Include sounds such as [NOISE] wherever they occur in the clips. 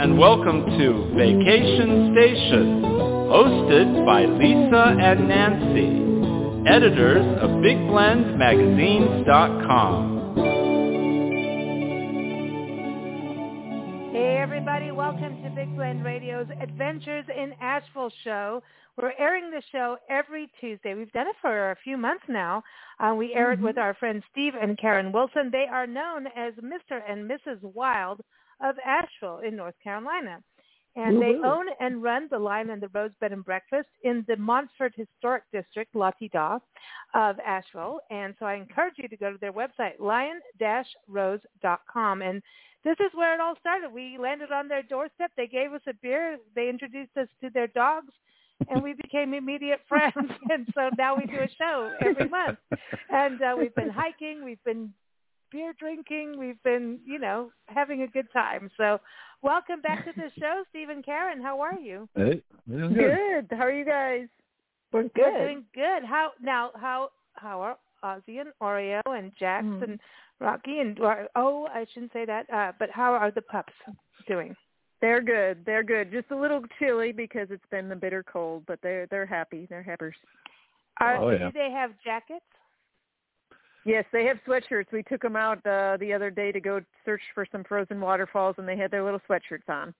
and welcome to Vacation Station, hosted by Lisa and Nancy, editors of BigBlendMagazines.com. Hey everybody, welcome to Big Blend Radio's Adventures in Asheville show. We're airing the show every Tuesday. We've done it for a few months now. Uh, we air it with our friends Steve and Karen Wilson. They are known as Mr. and Mrs. Wild of Asheville in North Carolina. And they own and run the Lion and the Rose Bed and Breakfast in the Montford Historic District, La Tida, of Asheville. And so I encourage you to go to their website, lion-rose.com. And this is where it all started. We landed on their doorstep. They gave us a beer. They introduced us to their dogs. And we became immediate [LAUGHS] friends. and so now we do a show every month. And uh, we've been hiking. We've been beer drinking. We've been, you know, having a good time. So welcome back to the [LAUGHS] show, Steve and Karen. How are you? Hey, doing Good. How are you guys? We're good. We're doing good. How now? How how are Ozzy and Oreo and Jax Mm. and Rocky and or, oh, I shouldn't say that. Uh, but how are the pups doing? They're good. They're good. Just a little chilly because it's been the bitter cold, but they're they're happy. They're happers. Are, Oh, yeah. Do they have jackets? Yes, they have sweatshirts. We took them out uh, the other day to go search for some frozen waterfalls, and they had their little sweatshirts on.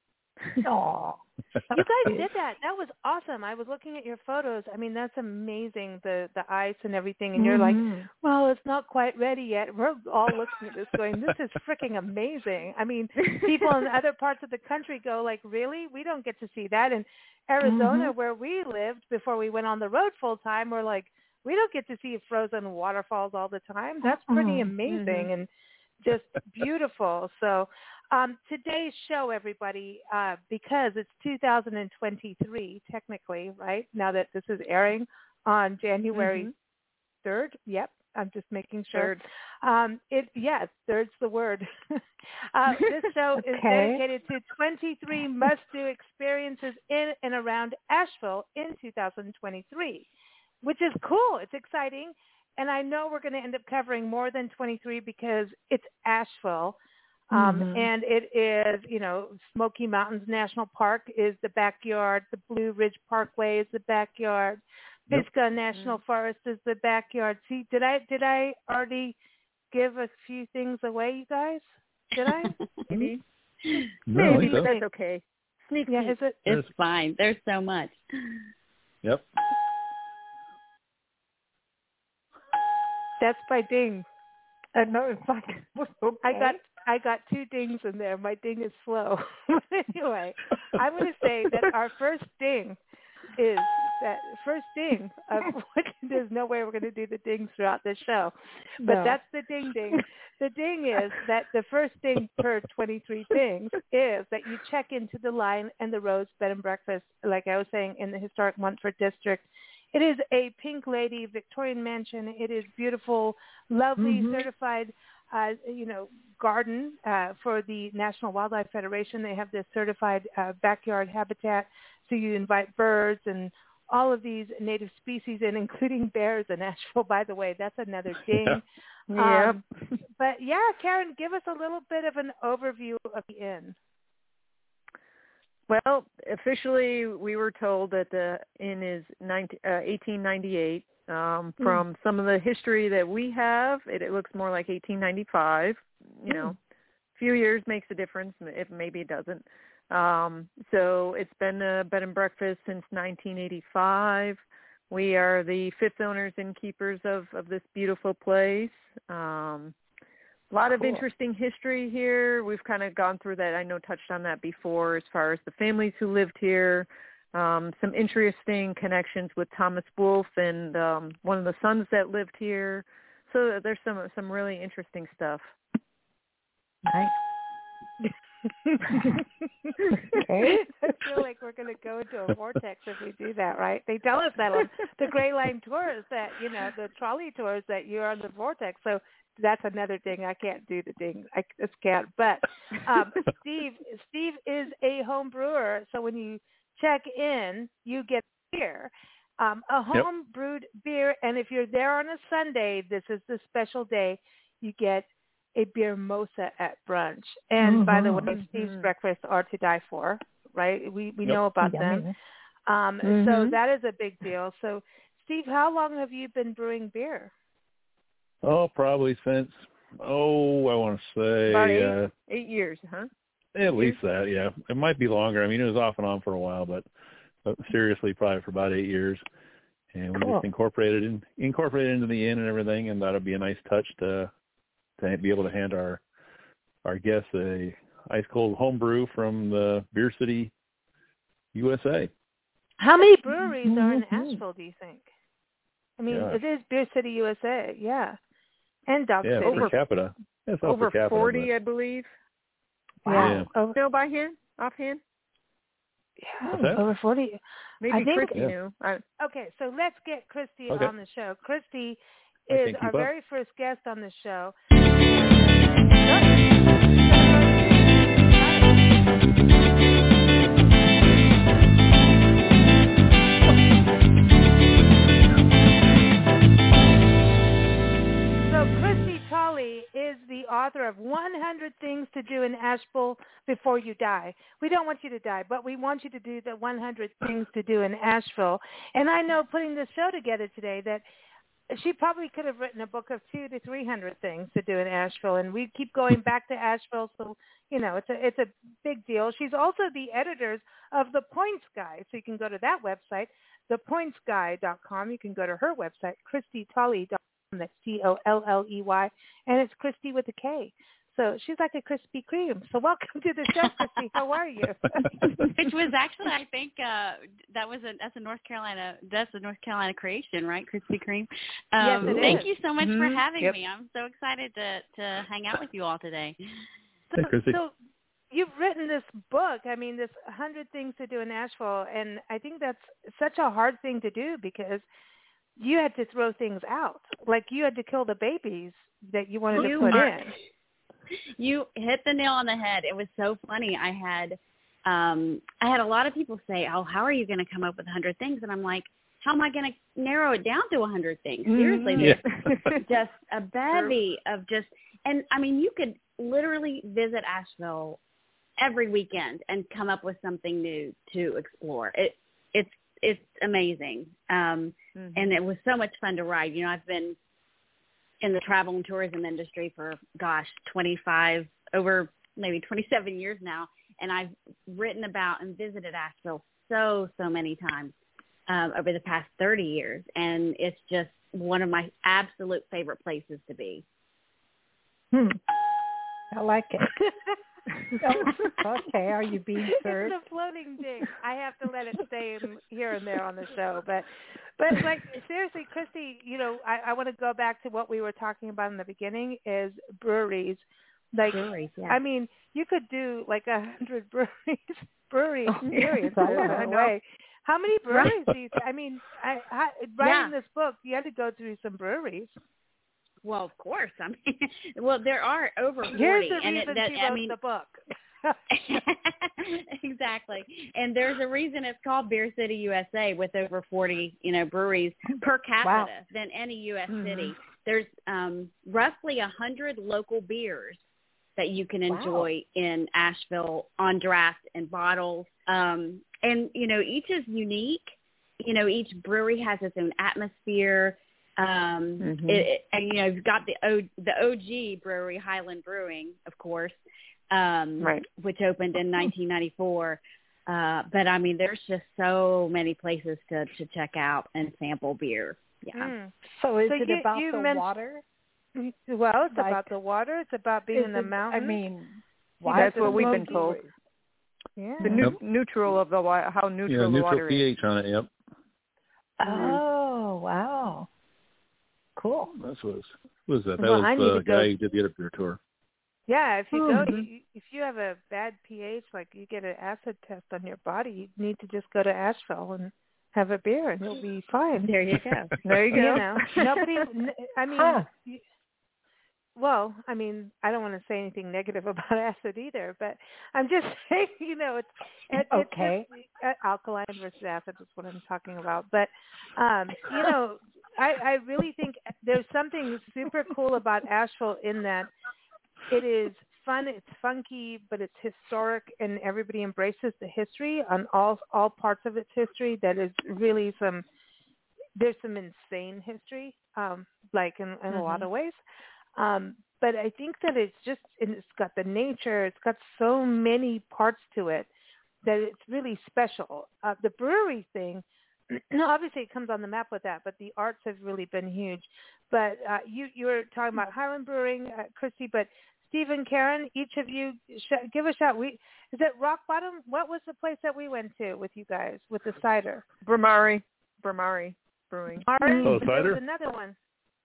Aw. [LAUGHS] You guys did that. That was awesome. I was looking at your photos. I mean, that's amazing. The the ice and everything. And you're like, Mhm. well, it's not quite ready yet. We're all looking at this going, this is freaking amazing. I mean, people in other parts of the country go like, really? We don't get to see that. In Arizona, Mhm. where we lived before we went on the road full time, we're like, we don't get to see frozen waterfalls all the time. That's pretty Mhm. amazing Mhm. and just beautiful. So um, today's show, everybody, uh, because it's 2023, technically, right? Now that this is airing on January Mhm. 3rd. Yep. I'm just making sure. Third. Um, it yes, third's the word. [LAUGHS] uh, this show is [LAUGHS] Okay. dedicated to 23 must-do experiences in and around Asheville in 2023, which is cool. It's exciting, and I know we're going to end up covering more than 23 because it's Asheville. Um, Mhm. And it is, you know, Smoky Mountains National Park is the backyard. The Blue Ridge Parkway is the backyard. Yep. Pisgah National Forest is the backyard. See, did I did I already give a few things away, you guys? Did I? [LAUGHS] Maybe. No, Maybe, think so. that's okay. Sneak yeah, is it? It's fine. There's so much. Yep. That's my ding. I know it's like [LAUGHS] I got I got two dings in there. My ding is slow. [LAUGHS] anyway, I'm going to say that our first ding is that first ding of [LAUGHS] there's no way we're going to do the dings throughout this show. But No. that's the ding ding. The ding is that the first ding per 23 things is that you check into the Lion and the Rose Bed and Breakfast, like I was saying, in the historic Montford district. It is a pink lady Victorian mansion. It is beautiful, lovely, Mhm. certified, uh, you know, garden uh, for the National Wildlife Federation. They have this certified uh, backyard habitat, so you invite birds and all of these native species and [LAUGHS] including bears in Asheville. By the way, that's another [LAUGHS] ding. Yep. Um, but yeah, Karen, give us a little bit of an overview of the inn. Well, officially, we were told that the inn is 19, uh, 1898. Um, Hmm. from some of the history that we have, it, it looks more like 1895. You know, a few years makes a difference. If maybe it doesn't. Um, so it's been a bed and breakfast since 1985. We are the fifth owners and keepers of of this beautiful place. Um, a lot of Cool. interesting history here. We've kind of gone through that. I know touched on that before as far as the families who lived here. Um, some interesting connections with Thomas Wolfe and um, one of the sons that lived here. So there's some some really interesting stuff. Nice. Okay. [LAUGHS] I feel like we're going to go into a vortex if we do that, right? They tell us that on the Gray Line tours that, you know, the trolley tours that you're on the vortex. So that's another thing. I can't do the thing. I just can't. But um, [LAUGHS] Steve, Steve is a home brewer. So when you check in, you get beer. Um, a Yep. home brewed beer. And if you're there on a Sunday, this is the special day. You get a beer mosa at brunch. And by the way. Steve's breakfasts are to die for, right? We we Yep. know about Yummy. them. Um, So Mhm. that is a big deal. So, Steve, how long have you been brewing beer? Oh, probably since oh, I want to say About eight, uh, eight years, huh? at least that. Yeah, it might be longer. I mean, it was off and on for a while, but, but seriously, probably for about eight years. And we Cool. just incorporated in, incorporated into the inn and everything, and that'd be a nice touch to to be able to hand our our guests a ice cold home brew from the Beer City, USA. How many breweries are in Mhm. Asheville? Do you think? I mean, Gosh. it is Beer City, USA. Yeah, and Dog Yeah, City. per capita. That's Over per capita, forty, but- I believe. Yeah. Over, Know oh. by hand, offhand? yeah, over forty. Maybe I think- Kristy Yeah. knew. I, Okay, so let's get Kristy Okay. on the show. Kristy is our up. very first guest on the show. Author of 100 Things to Do in Asheville Before You Die. We don't want you to die, but we want you to do the 100 Things to Do in Asheville. And I know putting this show together today that she probably could have written a book of two to three hundred things to do in Asheville, and we keep going back to Asheville, so you know it's a it's a big deal. She's also the editors of the Points Guide, so you can go to that website, thepointsguide.com. You can go to her website, KristyTolley.com. That's T O L L E Y, and it's Kristy with a K. So she's like a Krispy Kreme. So welcome to the show, Kristy. How are you? [LAUGHS] Which was actually, I think, uh that was a that's a North Carolina that's a North Carolina creation, right? Krispy Kreme. Um, Yes, it thank is. you so much for Mhm. having Yep. me. I'm so excited to to hang out with you all today. Hey, Kristy. So you've written this book. I mean, this hundred things to do in Nashville, and I think that's such a hard thing to do because you had to throw things out. Like you had to kill the babies that you wanted You to put are- in. You hit the nail on the head. It was so funny. I had um I had a lot of people say, "Oh, how are you going to come up with a 100 things?" And I'm like, "How am I going to narrow it down to a 100 things?" Seriously, Mhm. there's [LAUGHS] just a bevy of just and I mean you could literally visit Asheville every weekend and come up with something new to explore. It it's it's amazing. Um Mhm. and it was so much fun to ride. You know, I've been in the travel and tourism industry for gosh, 25 over maybe 27 years now and I've written about and visited Asheville so so many times um over the past 30 years and it's just one of my absolute favorite places to be. Hmm. I like it. [LAUGHS] [LAUGHS] okay, are you being served? It's a floating thing. I have to let it stay here and there on the show, but but like seriously, Kristy, you know, I, I want to go back to what we were talking about in the beginning is breweries. Like, Breweries, yeah. I mean, you could do like a hundred breweries, [LAUGHS] brewery Oh, experience yes, I know. How many breweries do you? I mean, I, I writing Yeah. this book, you had to go through some breweries. Well, of course. I mean, [LAUGHS] well, there are over 40 Here's the and reason it, that she I mean the book. [LAUGHS] exactly. And there's a reason it's called Beer City USA with over 40, you know, breweries per capita Wow. than any US Mhm. city. There's um roughly a 100 local beers that you can Wow. enjoy in Asheville on draft and bottles. Um and you know, each is unique. You know, each brewery has its own atmosphere. Um Mhm. it, it, and you know, you've got the o, the OG brewery Highland Brewing, of course um, Right. which opened in 1994. Uh, but I mean, there's just so many places to to check out and sample beer. Yeah. Mm. So is So it you- about you the mentioned- water? Well, it's Like- about the water. It's about being in the it- mountains. I mean, Why why That's what we've been told. deep? yeah. The nu- Yep. neutral of the water, how neutral yeah, the neutral water is. pH on it. Yep, Oh, wow. Cool. that's what was was that. That Well, was the go- guy who did the beer tour. Yeah, if you go, Mhm. you, if you have a bad pH, like you get an acid test on your body, you need to just go to Asheville and have a beer, and you'll be fine. There you go. [LAUGHS] There you go. You go. know, nobody. [LAUGHS] n- I mean, Huh. you, well, I mean, I don't want to say anything negative [LAUGHS] about acid either, but I'm just saying, you know, it's it, it's Okay. just, uh, alkaline versus acid is what I'm talking about. But um, you know, I, I really think there's something super cool about Asheville in that it is fun, it's funky, but it's historic, and everybody embraces the history on all all parts of its history. That is really some. There's some insane history, um, like in, in mm-hmm. a lot mm-hmm. of ways. Um, but I think that it's just it's got the nature. It's got so many parts to it that it's really special. Uh, the brewery thing, [CLEARS THROAT] obviously it comes on the map with that, but the arts have really been huge. But uh, you you were talking about Highland Brewing, uh, Kristy, but Stephen, Karen, each of you sh- give a shout. We is it Rock Bottom? What was the place that we went to with you guys with the cider? Bhramari, Bhramari Brewing. Bhramari. Oh, cider. another one.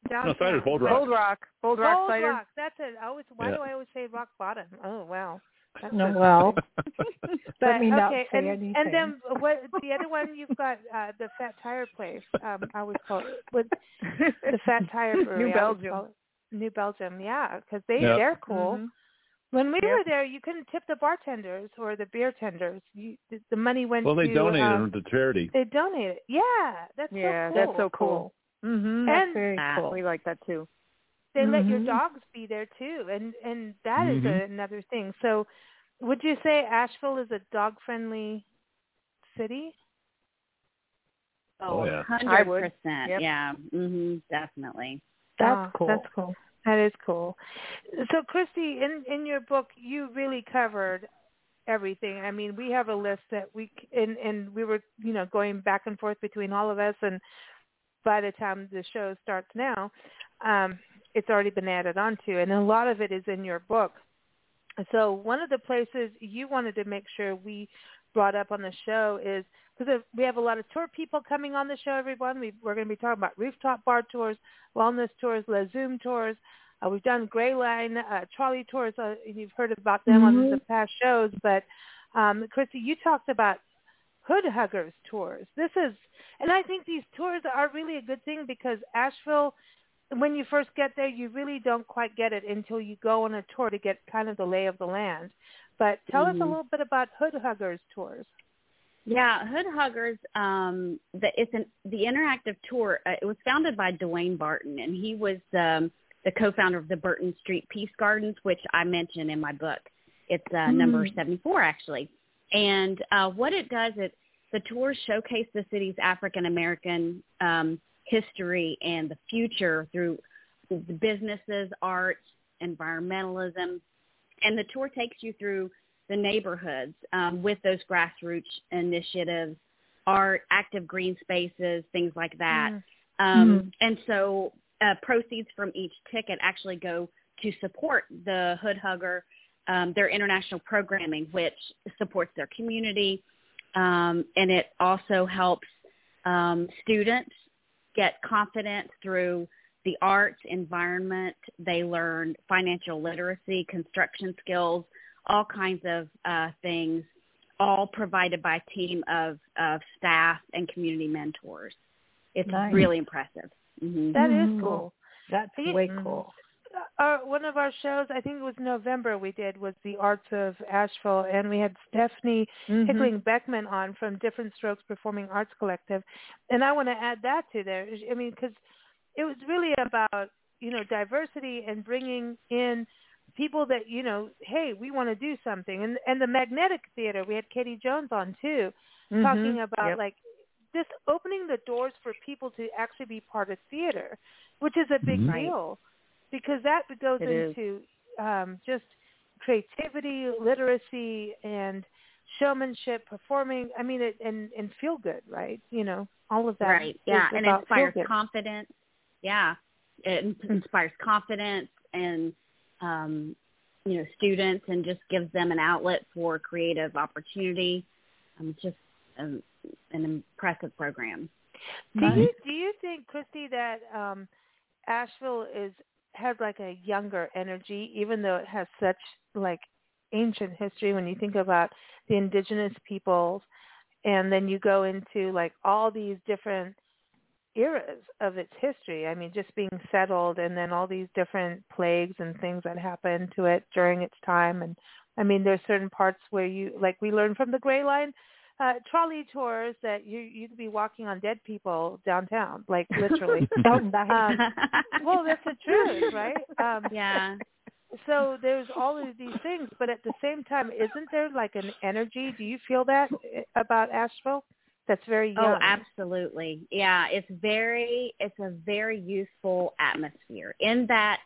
Downtown. No, cider's Bold Rock. Bold Rock. Bold Rock Bold cider. Rock. That's it. I always. Why yeah. do I always say Rock Bottom? Oh wow. That's no, well, but, [LAUGHS] let me not say and, anything. And then what? The other one you've got uh the Fat Tire place. Um, I always call it with the Fat Tire [LAUGHS] Brewery. New Belgium. New Belgium, yeah, because they yep. they're cool. Mm-hmm. When we yep. were there, you couldn't tip the bartenders or the beer tenders. You, the, the money went. Well, they to, donated um, them to charity. They donated. Yeah, that's yeah, so cool. that's so cool. Mm-hmm. And very cool. We like that too. They mm-hmm. let your Mhm. dogs be there too, and and that is Mhm. a, another thing. So, would you say Asheville is a dog-friendly city? Oh, yeah. Hundred percent. Yep. Yeah, mhm, definitely. That's Oh, cool. That's cool. That is cool. So, Christy, in in your book, you really covered everything. I mean, we have a list that we and and we were you know going back and forth between all of us, and by the time the show starts now, um, it's already been added onto, and a lot of it is in your book. So, one of the places you wanted to make sure we brought up on the show is because we have a lot of tour people coming on the show, everyone. We, we're going to be talking about rooftop bar tours, wellness tours, La Zoom tours. Uh, we've done Gray Line uh, trolley tours. Uh, and you've heard about them on Mhm. the past shows. But, um, Chrissy, you talked about hood huggers tours. This is, and I think these tours are really a good thing because Asheville, when you first get there, you really don't quite get it until you go on a tour to get kind of the lay of the land. But tell us a Mhm. little bit about hood huggers tours. Yeah, Hood Huggers. Um, the, it's an the interactive tour. Uh, it was founded by Dwayne Barton, and he was um, the co-founder of the Burton Street Peace Gardens, which I mention in my book. It's uh, number Mm. seventy four actually. And uh, what it does, it the tours showcase the city's African American um, history and the future through the businesses, arts, environmentalism, and the tour takes you through the neighborhoods um, with those grassroots initiatives, art, active green spaces, things like that. Mm. Um, Mhm. And so uh, proceeds from each ticket actually go to support the Hood Hugger, um, their international programming, which supports their community, um, and it also helps um, students get confidence through the arts environment. They learn financial literacy, construction skills, all kinds of uh, things, all provided by a team of, of staff and community mentors. It's Nice. really impressive. hmm That is Mhm. cool. That's Yeah. way Mhm. cool. Our, one of our shows, I think it was November, we did was the Arts of Asheville, and we had Stephanie Mhm. Hickling Beckman on from Different Strokes Performing Arts Collective, and I want to add that to there. I mean, because it was really about you know diversity and bringing in people that you know, hey, we want to do something, and and the Magnetic Theater, we had Katie Jones on too, Mhm. talking about Yep. like just opening the doors for people to actually be part of theater, which is a big Mhm. deal because that goes It is. into um, just creativity, literacy, and showmanship, performing. I mean, it, and and feel good, right? You know, all of that. Right. Yeah, and about inspires confidence. Yeah, it inspires confidence and um, you know students, and just gives them an outlet for creative opportunity. Um, it's just um, an impressive program. Do you do you think, Kristy, that um, Asheville is has like a younger energy, even though it has such like ancient history? When you think about the indigenous peoples, and then you go into like all these different eras of its history. I mean, just being settled, and then all these different plagues and things that happened to it during its time. And I mean, there's certain parts where you like we learned from the Gray Line uh, trolley tours that you you could be walking on dead people downtown, like [LAUGHS] literally. Oh. Um, well, that's the truth, right? Um, [LAUGHS] yeah. so there's all of these things, but at the same time, isn't there like an energy? Do you feel that eh, about Asheville? That's very young. Oh, absolutely. Yeah, it's very it's a very useful atmosphere in that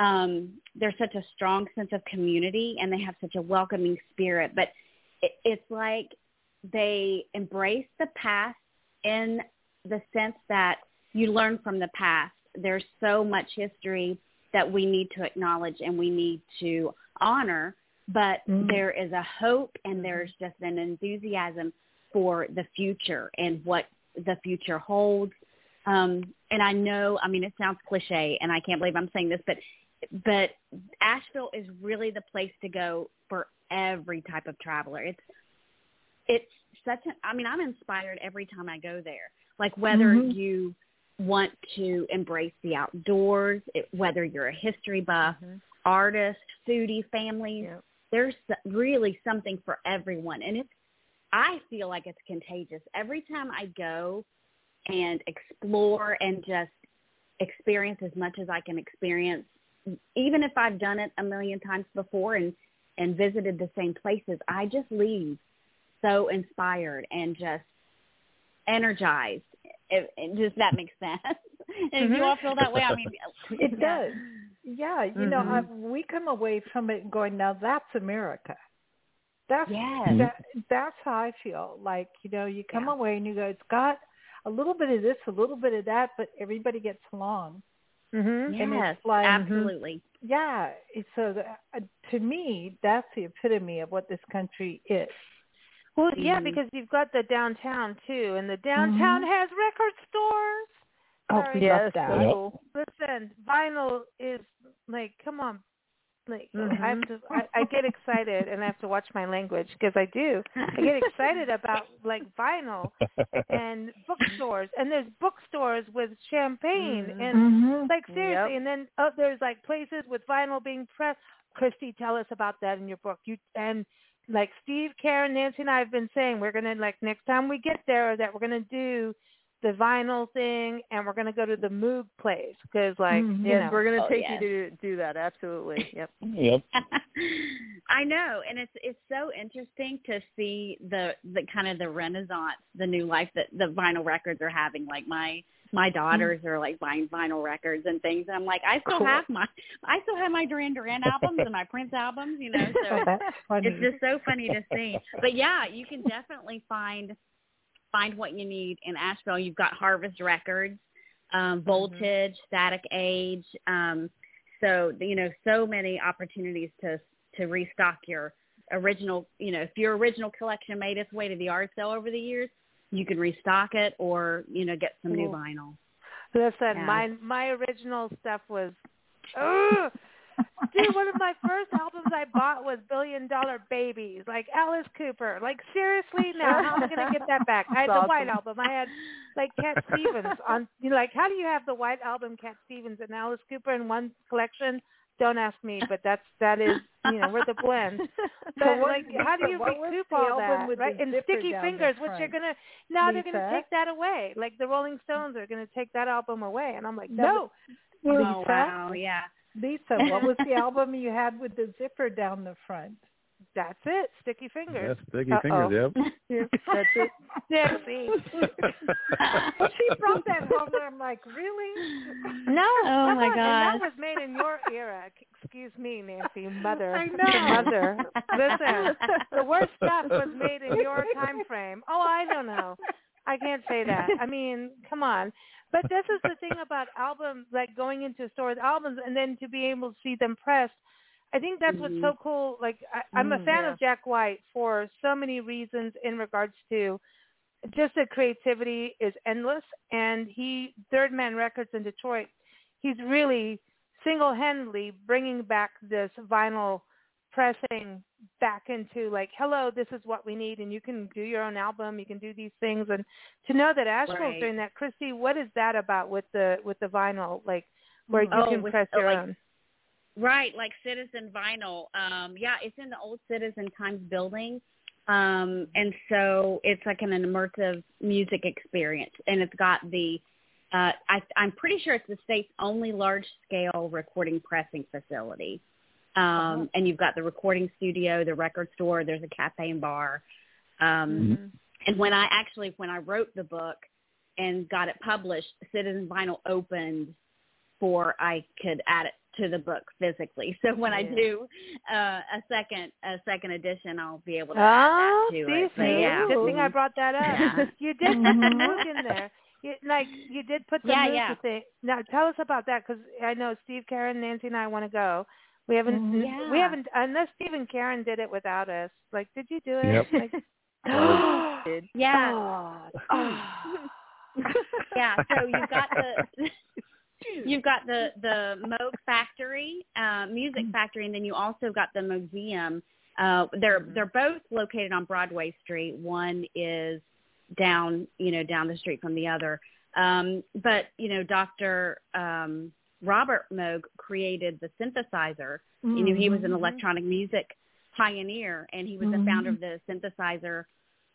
um there's such a strong sense of community and they have such a welcoming spirit, but it, it's like they embrace the past in the sense that you learn from the past. There's so much history that we need to acknowledge and we need to honor, but Mhm. there is a hope and there's just an enthusiasm for the future and what the future holds. Um, and I know, I mean, it sounds cliche, and I can't believe I'm saying this, but but Asheville is really the place to go for every type of traveler. It's it's such an. I mean, I'm inspired every time I go there. Like whether Mhm. you want to embrace the outdoors, it, whether you're a history buff, Mhm. artist, foodie, family, Yep. there's really something for everyone and it's i feel like it's contagious every time i go and explore and just experience as much as i can experience even if i've done it a million times before and and visited the same places i just leave so inspired and just energized it, it just that makes [LAUGHS] sense and if you all feel that way i mean [LAUGHS] It does. Yeah, you know, I, we come away from it going, now that's America. That's Yes. that, that's how I feel. Like you know, you come Yeah. away and you go, it's got a little bit of this, a little bit of that, but everybody gets along. Mhm. Yes like- absolutely Yeah, so the, uh, to me, that's the epitome of what this country is. Well, yeah, Mhm. because you've got the downtown too, and the downtown Mhm. has record stores. Oh, Sorry. we love that. Yep. Listen, vinyl is like, come on, like I'm Mhm. to, I, I get excited, and I have to watch my language because I do. I get excited about like vinyl [LAUGHS] and bookstores, and there's bookstores with champagne Mhm. and Mm-hmm. like seriously, Yep. and then oh, there's like places with vinyl being pressed. Kristy, tell us about that in your book. You and like Steve, Karen, Nancy, and I have been saying we're gonna like next time we get there that we're gonna do the vinyl thing, and we're gonna go to the Moog place because like Mhm. you Yes, know we're going to Oh, take yes. you to do that. Absolutely. Yep. [LAUGHS] Yep. I know, and it's it's so interesting to see the the kind of the renaissance, the new life that the vinyl records are having. Like my my daughters are like buying vinyl records and things, and I'm like, I still Cool. have my I still have my Duran Duran albums and my Prince albums, you know. So [LAUGHS] it's just so funny to see. But yeah, you can definitely find find what you need in Asheville. You've got Harvest Records, um, Voltage, Static Age. Um, so you know, so many opportunities to to restock your original. You know, if your original collection made its way to the art sale over the years, you can restock it or you know get some new Cool. vinyl. Listen, Yeah. my my original stuff was, ugh. dude. One of my first albums I bought was Billion Dollar Babies, like Alice Cooper. Like seriously, now how am I gonna get that back? I had the white album. I had like Cat Stevens on. You know, like how do you have the white album, Cat Stevens, and Alice Cooper in one collection? Don't ask me, but that's that is you know we're the blend. [LAUGHS] But So what- like, how do [LAUGHS] you what was recoup all album that, with right? And Sticky Fingers, which you're gonna now they're gonna take that away. Like the Rolling Stones are gonna take that album away, and I'm like, No, no. Lisa, Oh wow, yeah. Lisa, what was the album you had with the zipper down the front? That's it. Sticky Fingers. Yes, sticky Uh-oh. fingers. Yep. [LAUGHS] That's it. Yeah, see. Well, she brought that home, and I'm like, really? No. Oh, [LAUGHS] come my on. And that was made in your era. Excuse me, Nancy, mother. I The know. [LAUGHS] mother. Listen, the worst stuff was made in your time frame. Oh, I don't know. I can't say that. I mean, come on. But this is the thing about albums, like going into stores, albums, and then to be able to see them pressed. I think that's what's so cool. Like I, I'm a Mm, fan yeah. of Jack White for so many reasons in regards to just the creativity is endless. And he, Third Man Records in Detroit, he's really single-handedly bringing back this vinyl pressing back into like, hello, this is what we need, and you can do your own album, you can do these things, and to know that Asheville's Right. doing that, Kristy, what is that about with the with the vinyl, like where you Oh, can with- press oh, your like- own? Right, like Citizen Vinyl. Um, yeah, it's in the old Citizen Times building. Um, and so it's like an immersive music experience. And it's got the, uh, I, I'm pretty sure it's the state's only large scale recording pressing facility. Um, and you've got the recording studio, the record store, there's a cafe and bar. Um, Mm-hmm. and when I actually, when I wrote the book and got it published, Citizen Vinyl opened for I could add it to the book physically. So when I do uh, a second a second edition, I'll be able to Oh, add that to see, it. But see, yeah. good thing I brought that up. Yeah. [LAUGHS] You did put the moog in there. You, like you did put the Yeah, moog yeah. thing. Now tell us about that because I know Steve, Karen, Nancy, and I want to go. We haven't. Mhm. We Mm-hmm. Haven't unless Steve and Karen did it without us. Like, did you do it? Yep. Like, [GASPS] [GASPS] Yeah. oh. [SIGHS] yeah. So you've got the [LAUGHS] you've got the the Moog Factory, uh, Music Factory, and then you also got the museum. Uh, they're they're both located on Broadway Street. One is down you know down the street from the other. Um, but you know, Dr. Um, Robert Moog created the synthesizer. You know, he was an Mhm. electronic music pioneer, and he was the founder of the synthesizer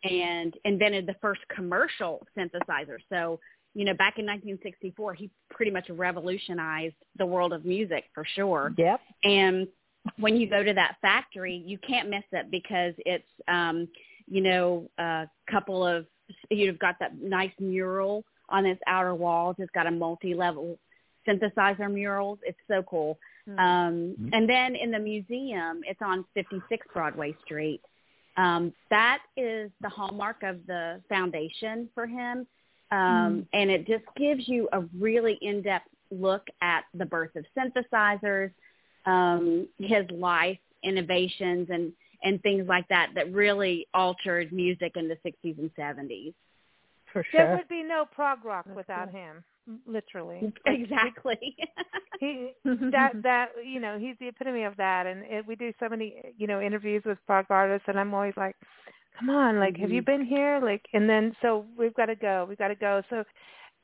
and invented the first commercial synthesizer. So, you know, back in 1964, he pretty much revolutionized the world of music for sure. Yep. And when you go to that factory, you can't miss it because it's, um, you know, a couple of, you've got that nice mural on its outer walls. It's got a multi-level synthesizer murals. It's so cool. Um, and then in the museum, it's on 56 Broadway Street. Um, that is the hallmark of the foundation for him. Um, And it just gives you a really in-depth look at the birth of synthesizers, um, his life, innovations, and, and things like that that really altered music in the 60s and 70s. For sure. There would be no prog rock without him. Literally. [LAUGHS] Exactly. [LAUGHS] he [LAUGHS] that that you know he's the epitome of that and it, we do so many you know interviews with prog artists and i'm always like come on like have you been here? Like and then so we've got to go we've got to go. So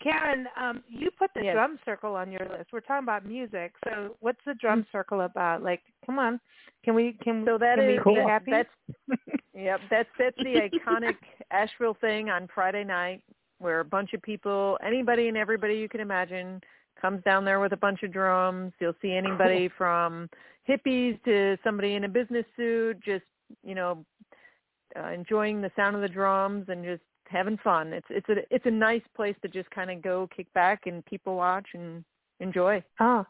karen um you put the Yes. drum circle on your list. We're talking about music. So what's the drum circle about? Like come on. Can we can So that can is we be happy? That's [LAUGHS] yep that's that's the iconic Asheville thing on Friday night where a bunch of people, anybody and everybody you can imagine, comes down there with a bunch of drums. You'll see anybody from hippies to somebody in a business suit, just you know, uh, enjoying the sound of the drums and just having fun. It's it's a it's a nice place to just kind of go kick back and people watch and enjoy. oh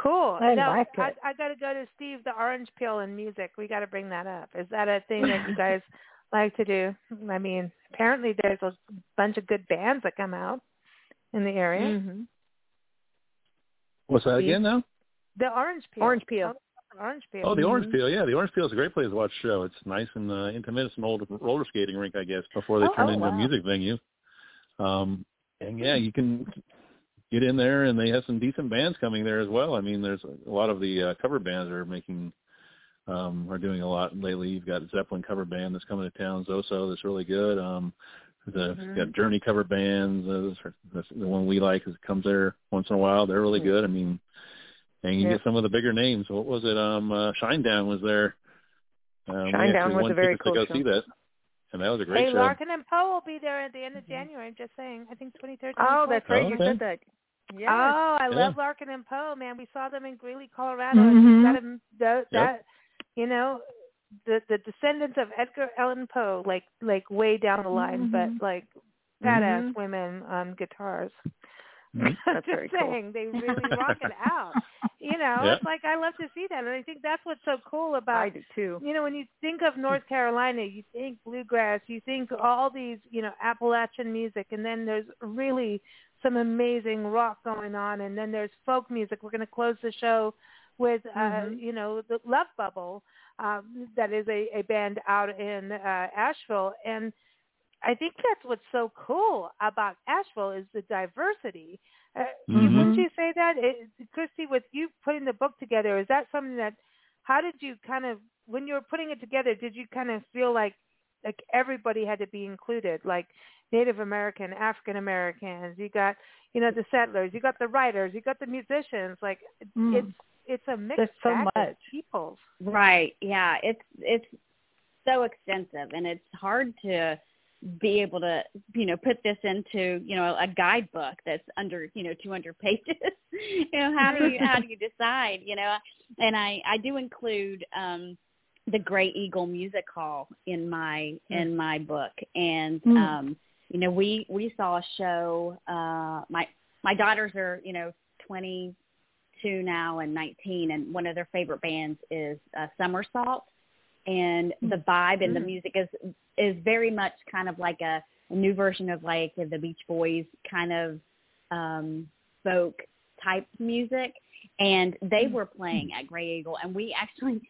cool I now, like I, it. I got to go to steve the orange peel and music we got to bring that up is that a thing that you guys [LAUGHS] like to do i mean apparently there's a bunch of good bands that come out in the area Mm-hmm. What's that again now? the orange peel Orange peel. Oh, orange peel Oh, the Orange Mhm. Peel. Yeah, the Orange Peel is a great place to watch a show. It's nice and uh, intimate. It's an old roller skating rink, I guess, before they Oh, turned oh, into a music venue. Um, and yeah, you can get in there, and they have some decent bands coming there as well. I mean, there's a lot of the uh, cover bands are making um, are doing a lot lately. You've got Zeppelin cover band that's coming to town, Zoso, that's really good. Um, the Mm-hmm. you've got Journey cover bands. Uh, the one we like is it comes there once in a while. They're really good. I mean, and you Yeah. get some of the bigger names. What was it? Um, uh, Shinedown was there. Um, we Shinedown actually was won a very tickets cool to go show. see that, and that was a great hey show. larkin and poe will be there at the end of january just saying i think 2013 Oh, that's right. You Okay. said that. Yeah. Oh, I Yeah. love Larkin and Poe, man. We saw them in Greeley, Colorado, Mhm. and you got 'em- that, Yep. that you know, the the descendants of Edgar Allan Poe, like like way down the line, Mhm. but like badass Mhm. women on guitars. Mhm. [LAUGHS] That's Just very cool. saying, they [LAUGHS] really rock it out. You know, Yeah. it's like I love to see that, and I think that's what's so cool about. I about do too. you know, when you think of North Carolina, you think bluegrass, you think all these, you know, Appalachian music, and then there's really some amazing rock going on, and then there's folk music. We're going to close the show with, uh, Mhm. you know, the Love Bubble, um, that is a, a band out in uh, Asheville, and I think that's what's so cool about Asheville is the diversity. Uh, you, Mhm. wouldn't you say that, it, Kristy? With you putting the book together, is that something that? How did you kind of when you were putting it together? Did you kind of feel like like everybody had to be included, like Native American, African Americans? You got you know the settlers, you got the writers, you got the musicians. Like Mm. it's it's a mixed There's so bag of much. peoples. Right. Yeah. It's it's so extensive and it's hard to be able to you know put this into you know a guidebook that's under you know 200 [LAUGHS] pages you know how do you how do you decide you know and i i do include um the Grey Eagle Music Hall in my mm. in my book, and mm. um, you know we we saw a show. Uh, my my daughters are you know twenty two now and nineteen, and one of their favorite bands is uh, Summer Salt, and the mm. vibe and the mm. music is is very much kind of like a, a new version of like the Beach Boys kind of um, folk type music, and they mm. were playing at Grey Eagle, and we actually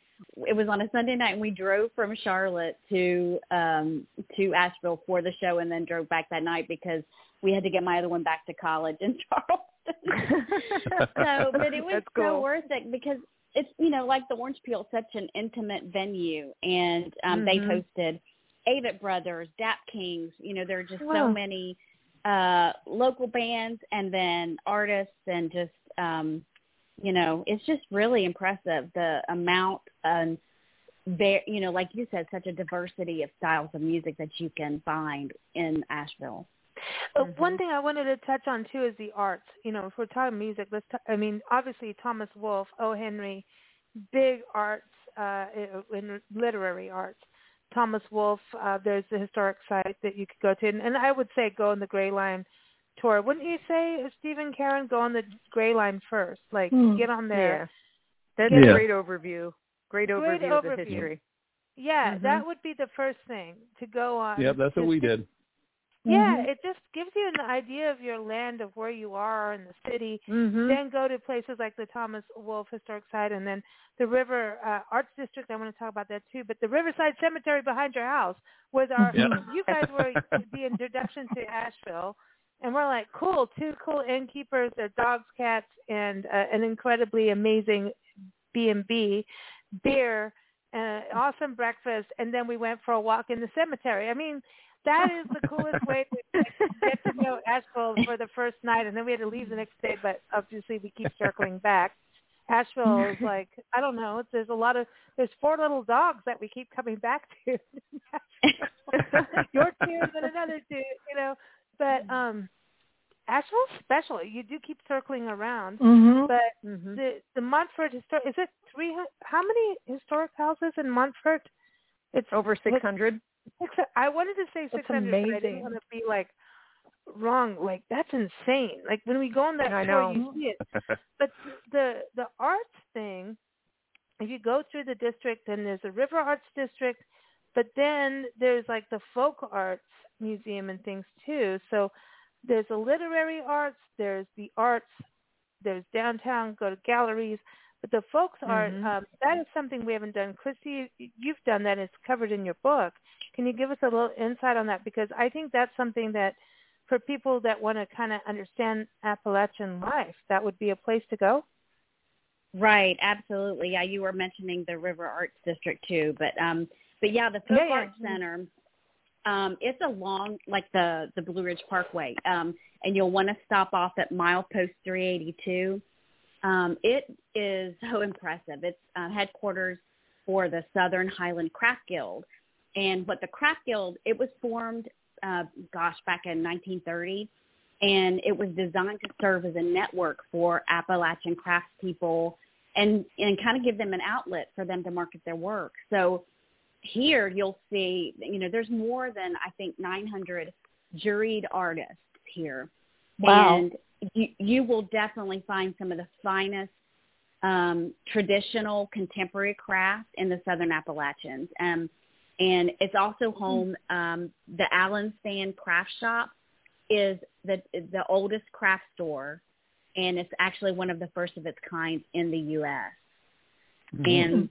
it was on a Sunday night and we drove from Charlotte to um to Asheville for the show and then drove back that night because we had to get my other one back to college in [LAUGHS] Charleston. [LAUGHS] so but it was cool. so worth it because it's you know, like the Orange Peel, such an intimate venue and um mm-hmm. they hosted Avett Brothers, Dap Kings, you know, there are just wow. so many uh local bands and then artists and just um you know, it's just really impressive the amount and there, you know, like you said, such a diversity of styles of music that you can find in Asheville. Uh, mm-hmm. One thing I wanted to touch on too is the arts. You know, if we're talking music, let's. T- I mean, obviously Thomas Wolfe, O. Henry, big arts uh, in literary arts. Thomas Wolfe, uh, there's the historic site that you could go to, and, and I would say go on the Gray Line tour. Wouldn't you say, Stephen Karen, go on the Gray Line first? Like, mm. get on there. Yeah. That's yeah. a great overview. Great overview great of overview. the history. Yeah, mm-hmm. that would be the first thing to go on. Yep, that's what we did. Yeah, mm-hmm. it just gives you an idea of your land, of where you are in the city. Mm-hmm. Then go to places like the Thomas Wolfe Historic Site, and then the River uh, Arts District. I want to talk about that too. But the Riverside Cemetery behind your house was our. Yep. You guys were the introduction to Asheville and we're like, cool, two cool innkeepers, their dogs, cats, and uh, an incredibly amazing B and B, beer, uh, awesome breakfast, and then we went for a walk in the cemetery. I mean, that is the coolest way to get to know [LAUGHS] Asheville for the first night, and then we had to leave the next day. But obviously, we keep circling back. Asheville is [LAUGHS] like I don't know. There's a lot of there's four little dogs that we keep coming back [LAUGHS] to. Your two and another two, you know. But um Asheville's special. You do keep circling around, mm-hmm. but mm-hmm. the the Montford historic is it three? How many historic houses in Montford? It's over six hundred. [LAUGHS] I wanted to say six hundred, but I didn't want to be like wrong. Like that's insane. Like when we go on that I tour, know. you see it. [LAUGHS] but the the arts thing, if you go through the district, then there's the River Arts District, but then there's like the folk arts museum and things too. So there's a literary arts, there's the arts, there's downtown, go to galleries, but the folks are, mm-hmm. um, that is something we haven't done. Kristy, you've done that. It's covered in your book. Can you give us a little insight on that? Because I think that's something that for people that want to kind of understand Appalachian life, that would be a place to go. Right, absolutely. Yeah, you were mentioning the River Arts District too, but um, but yeah, the Folk yeah, yeah. Arts Center um, it's along like the the Blue Ridge Parkway, um, and you'll want to stop off at milepost 382. Um, it is so [LAUGHS] impressive. It's uh, headquarters for the Southern Highland Craft Guild, and what the Craft Guild it was formed, uh, gosh, back in 1930, and it was designed to serve as a network for Appalachian craftspeople and and kind of give them an outlet for them to market their work. So here you'll see, you know, there's more than I think 900 juried artists here. Wow. And you, you will definitely find some of the finest um, traditional contemporary craft in the Southern Appalachians. Um, and it's also home, um, the Allanstand Craft Shop is the, the oldest craft store, and it's actually one of the first of its kind in the U.S. Mm-hmm. And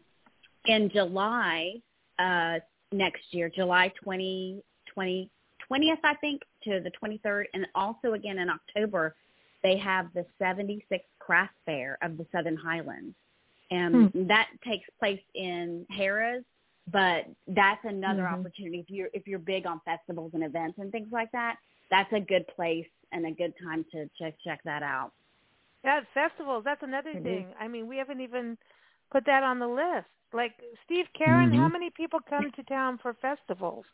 in July, uh, next year, July 20, 20, 20th, I think, to the 23rd. And also again in October, they have the 76th Craft Fair of the Southern Highlands. And hmm. that takes place in Harrah's, but that's another mm-hmm. opportunity if you're if you're big on festivals and events and things like that. That's a good place and a good time to check check that out. Yeah, festivals. That's another mm-hmm. thing. I mean, we haven't even put that on the list. Like Steve Karen, mm-hmm. how many people come to town for festivals?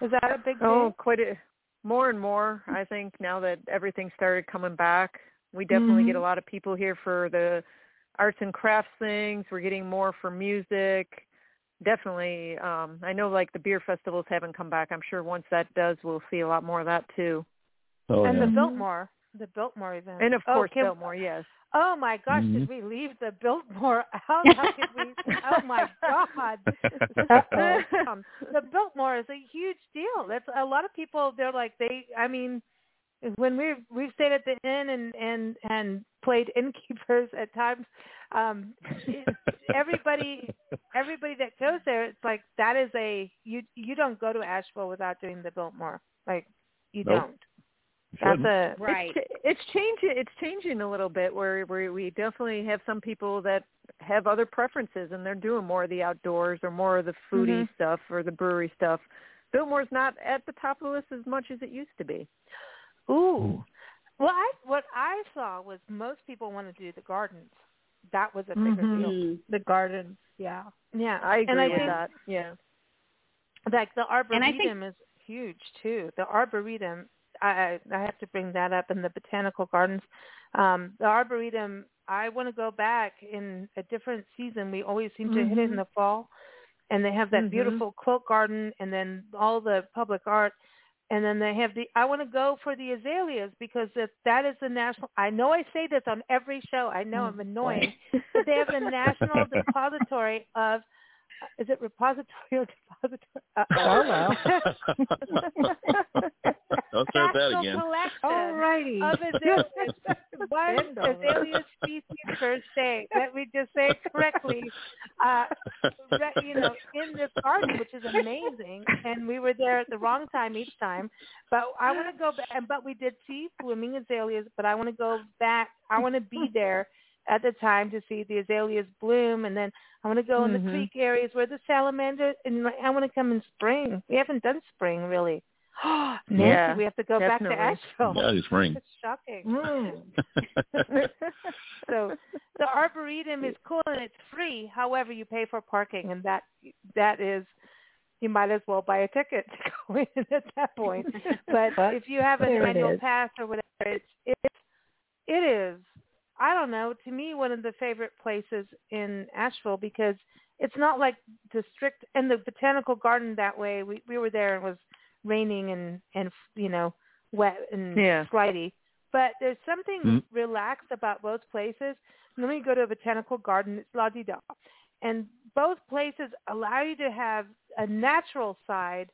Is that a big Oh, thing? quite a more and more. I think now that everything started coming back, we definitely Mhm. get a lot of people here for the arts and crafts things. We're getting more for music. Definitely. Um I know like the beer festivals haven't come back. I'm sure once that does we'll see a lot more of that too. Oh, and yeah. the. Biltmore, the Biltmore event. And of oh, course Kim, Biltmore, yes. Oh my gosh, Mhm. did we leave the Biltmore [LAUGHS] out? We? [LAUGHS] Oh my God. [LAUGHS] um, the Biltmore is a huge deal. That's a lot of people. They're like they. I mean, when we we've stayed at the inn and and and played innkeepers at times. Um, everybody everybody that goes there, it's like that is a you you don't go to Asheville without doing the Biltmore. Like you Nope. don't. That's a Right. It's, it's changing. It's changing a little bit. Where where we definitely have some people that have other preferences, and they're doing more of the outdoors or more of the foodie Mhm. stuff or the brewery stuff. Biltmore's not at the top of the list as much as it used to be. Ooh. Well, I what I saw was most people want to do the gardens. That was a bigger Mhm. deal. The gardens, yeah. Yeah, I agree and I with think that. Yeah. like the And I arboretum is huge too. The arboretum, I I have to bring that up in the botanical gardens. Um, the arboretum, I want to go back in a different season. We always seem to hit it in Mhm. the fall, and they have that Mhm. beautiful quilt garden, and then all the public art. And then they have the. I want to go for the azaleas because if that is the national. I know I say this on every show. I know I'm annoying, but they have the national [LAUGHS] depository of. Is it repository or depository? Uh, Oh, [LAUGHS] Don't start that again. collection All righty. of azaleas. [LAUGHS] One azalea species per state. Let me just say it correctly. Uh, re- you know, in this garden, which is amazing, and we were there at the wrong time each time. But I want to go back, and but we did see blooming azaleas. But I want to go back. I want to be there at the time to see the azaleas bloom, and then I want to go in the Mhm. creek areas where the salamander, and I want to come in spring. We haven't done spring really. [GASPS] Nancy, Yeah, we have to go back to. Asheville. Yeah, it's spring. It's shocking. Mm. [LAUGHS] So the arboretum is cool and it's free. However, you pay for parking, and that that is you might as well buy a ticket [LAUGHS] to go in at that point. [LAUGHS] But, But if you have an there annual pass or whatever, it's it's it is. I don't know. To me, one of the favorite places in Asheville because it's not like the strict and the botanical garden that way. We we were there and it was raining and and you know wet and Yeah. slidey. But there's something Mhm. relaxed about both places. Normally you go to a botanical garden, it's la di da. And both places allow you to have a natural side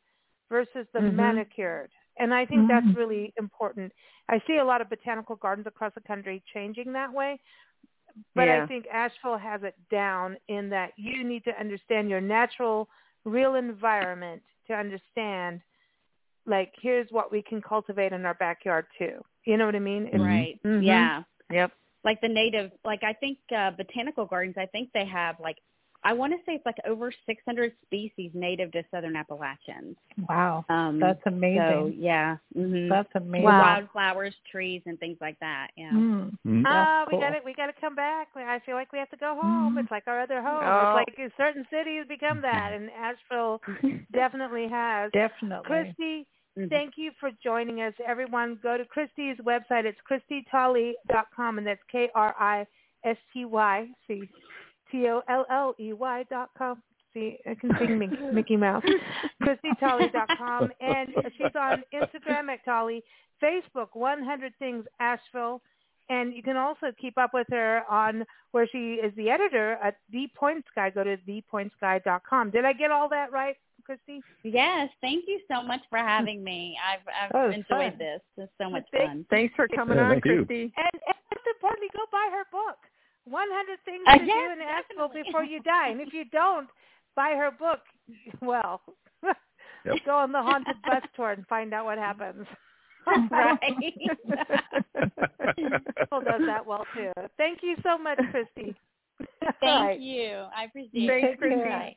versus the Mhm. manicured. And I think that's Mhm. really important. I see a lot of botanical gardens across the country changing that way. But I think Asheville has it down in that you need to understand your natural, real environment to understand, like, here's what we can cultivate in our backyard too. You know what I mean? It's- Right. Mhm. Yeah. Yep. Like the native, like I think uh, botanical gardens. I think they have like, I want to say it's like over 600 species native to southern Appalachians. Wow. Um, That's So amazing. yeah. hmm That's amazing. Wow. Wildflowers, trees, and things like that. Yeah. Mm. Mhm. Ah, That's we cool. got to we got to come back. I feel like we have to go home. Mhm. It's like our other home. Oh. It's like certain cities become that, and Asheville [LAUGHS] definitely has. Definitely. Kristy, Mhm. thank you for joining us. Everyone, go to Kristy's website. It's KristyTolley.com, and that's K R I S T Y C T O L L E Y dot com. See, I can sing Mickey, [LAUGHS] Mickey Mouse. KristyTolley.com, [LAUGHS] and she's on Instagram at Tolley, Facebook 100 Things Asheville, and you can also keep up with her on where she is the editor at The Point Sky. Go to dot com. Did I get all that right, Kristy? Yes. Thank you so much for having me. I've I've oh, That was enjoyed fun. this. It's so much Thank- fun. Thanks for coming Yeah, on, thank you. Kristy. And, and most importantly, go buy her book, 100 Things Uh, to yes, Do in Asheville. Before You Die. And if you [LAUGHS] don't buy her book, [LAUGHS] well, Yep. [LAUGHS] go on the haunted bus tour and find out what happens. right. People does that well too. Thank you so much, Kristy. Thank All right. you. I appreciate Thanks, it. Kristy.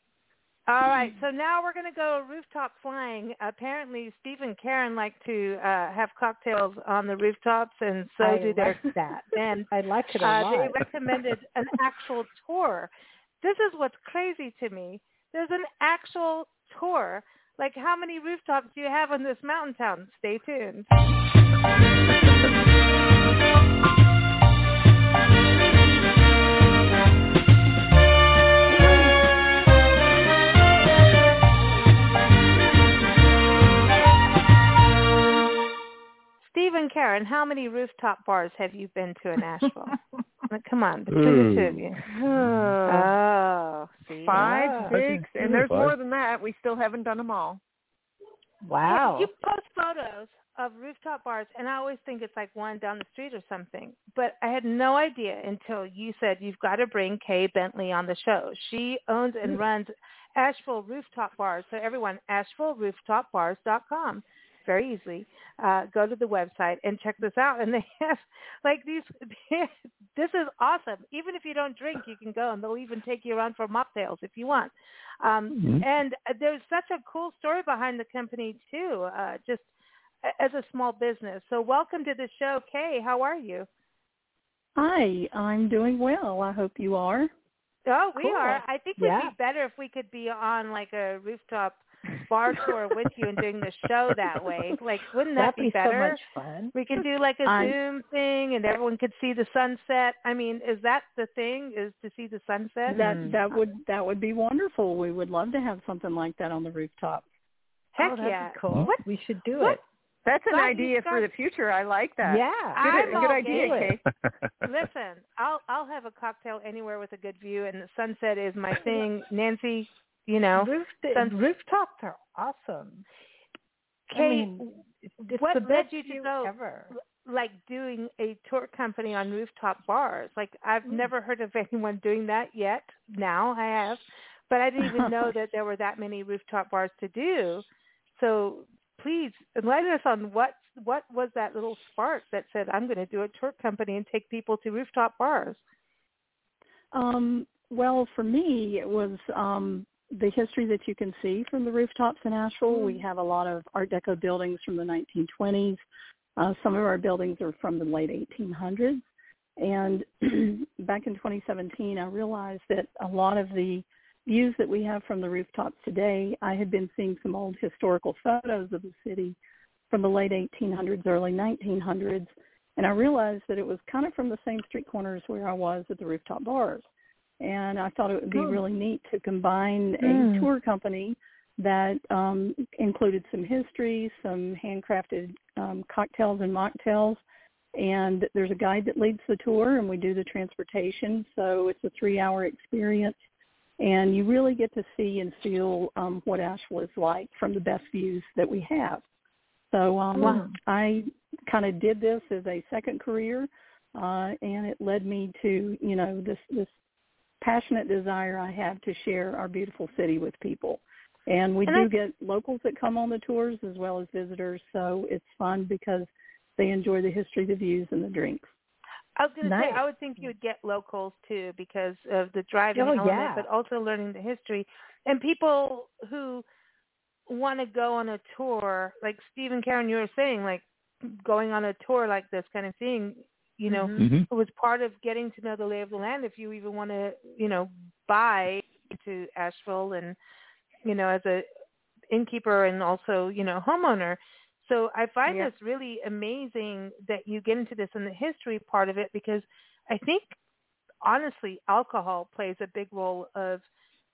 All right, so now we're going to go rooftop flying. Apparently, Steve and Karen like to uh, have cocktails on the rooftops, and so I do their like [LAUGHS] that. and I like it a uh, lot. they recommended [LAUGHS] an actual tour. This is what's crazy to me. There's an actual tour Like, how many rooftops do you have on this mountain town? Stay tuned. Steve and Karen, how many rooftop bars have you been to in Asheville? [LAUGHS] Come on, between the two of you. Oh, see? Five, Yeah. six, and there's five. more than that. We still haven't done them all. Wow. You post photos of rooftop bars, and I always think it's like one down the street or something. But I had no idea until you said you've got to bring Kay Bentley on the show. She owns and mm. runs Asheville Rooftop Bars. So everyone, AshevilleRooftopBars.com. Very easily. Uh, go to the website and check this out. And they [LAUGHS] have like these. [LAUGHS] this is awesome. Even if you don't drink, you can go, and they'll even take you around for mocktails if you want. Um, Mhm. And uh, there's such a cool story behind the company too. Uh, just as a small business. So welcome to the show, Kay. How are you? Hi, I'm doing well. I hope you are. Oh, we Cool. are. I think we'd Yeah. be better if we could be on like a rooftop bar tour with you and doing the show that way. Like, wouldn't that That'd be better? so much fun. We could do like a I- Zoom thing, and everyone could see the sunset. I mean, is that the thing? Is to see the sunset? That mm. that would that would be wonderful. We would love to have something like that on the rooftop. Heck oh, that'd yeah! be cool. What? We should do what? it. That's an Scott, you idea for the future. I like that. Yeah. I'm Good, all good idea, game. Kay. [LAUGHS] Listen, I'll I'll have a cocktail anywhere with a good view, and the sunset is my thing. Nancy, you know, Roof, Sun- rooftops are awesome. Kay, I mean, it's what the led best you to go- ever. like doing a tour company on rooftop bars. Like I've never heard of [LAUGHS] anyone doing that yet. Now I have, but I didn't even know that there were that many rooftop bars to do. So please enlighten us on what what was that little spark that said I'm going to do a tour company and take people to rooftop bars. Um, well, for me, it was um, the history that you can see from the rooftops in Asheville. We have a lot of Art Deco buildings from the 1920s. Uh, some of our buildings are from the late 1800s. And [CLEARS THROAT] back in 2017, I realized that a lot of the views that we have from the rooftops today, I had been seeing some old historical photos of the city from the late 1800s, early 1900s, and I realized that it was kind of from the same street corners where I was at the rooftop bars. And I thought it would be Oh. really neat to combine a Mm. tour company that um, included some history, some handcrafted um, cocktails and mocktails, and there's a guide that leads the tour, and we do the transportation. So it's a three-hour experience, and you really get to see and feel um, what Asheville is like from the best views that we have. So um, Wow. I kind of did this as a second career, uh, and it led me to you know this this passionate desire I have to share our beautiful city with people. And we And do I- get locals that come on the tours as well as visitors, so it's fun because they enjoy the history, the views, and the drinks. I was going to say, I would think you would get locals too because of the driving Oh, element, yeah. but also learning the history. And people who want to go on a tour, like Steve and Karen, you were saying, like going on a tour like this kind of thing, you know, hmm it was part of getting to know the lay of the land if you even want to, you know, buy to Asheville and, you know, as a innkeeper and also, you know, homeowner. So I find Yeah. this really amazing that you get into this in the history part of it because I think honestly alcohol plays a big role of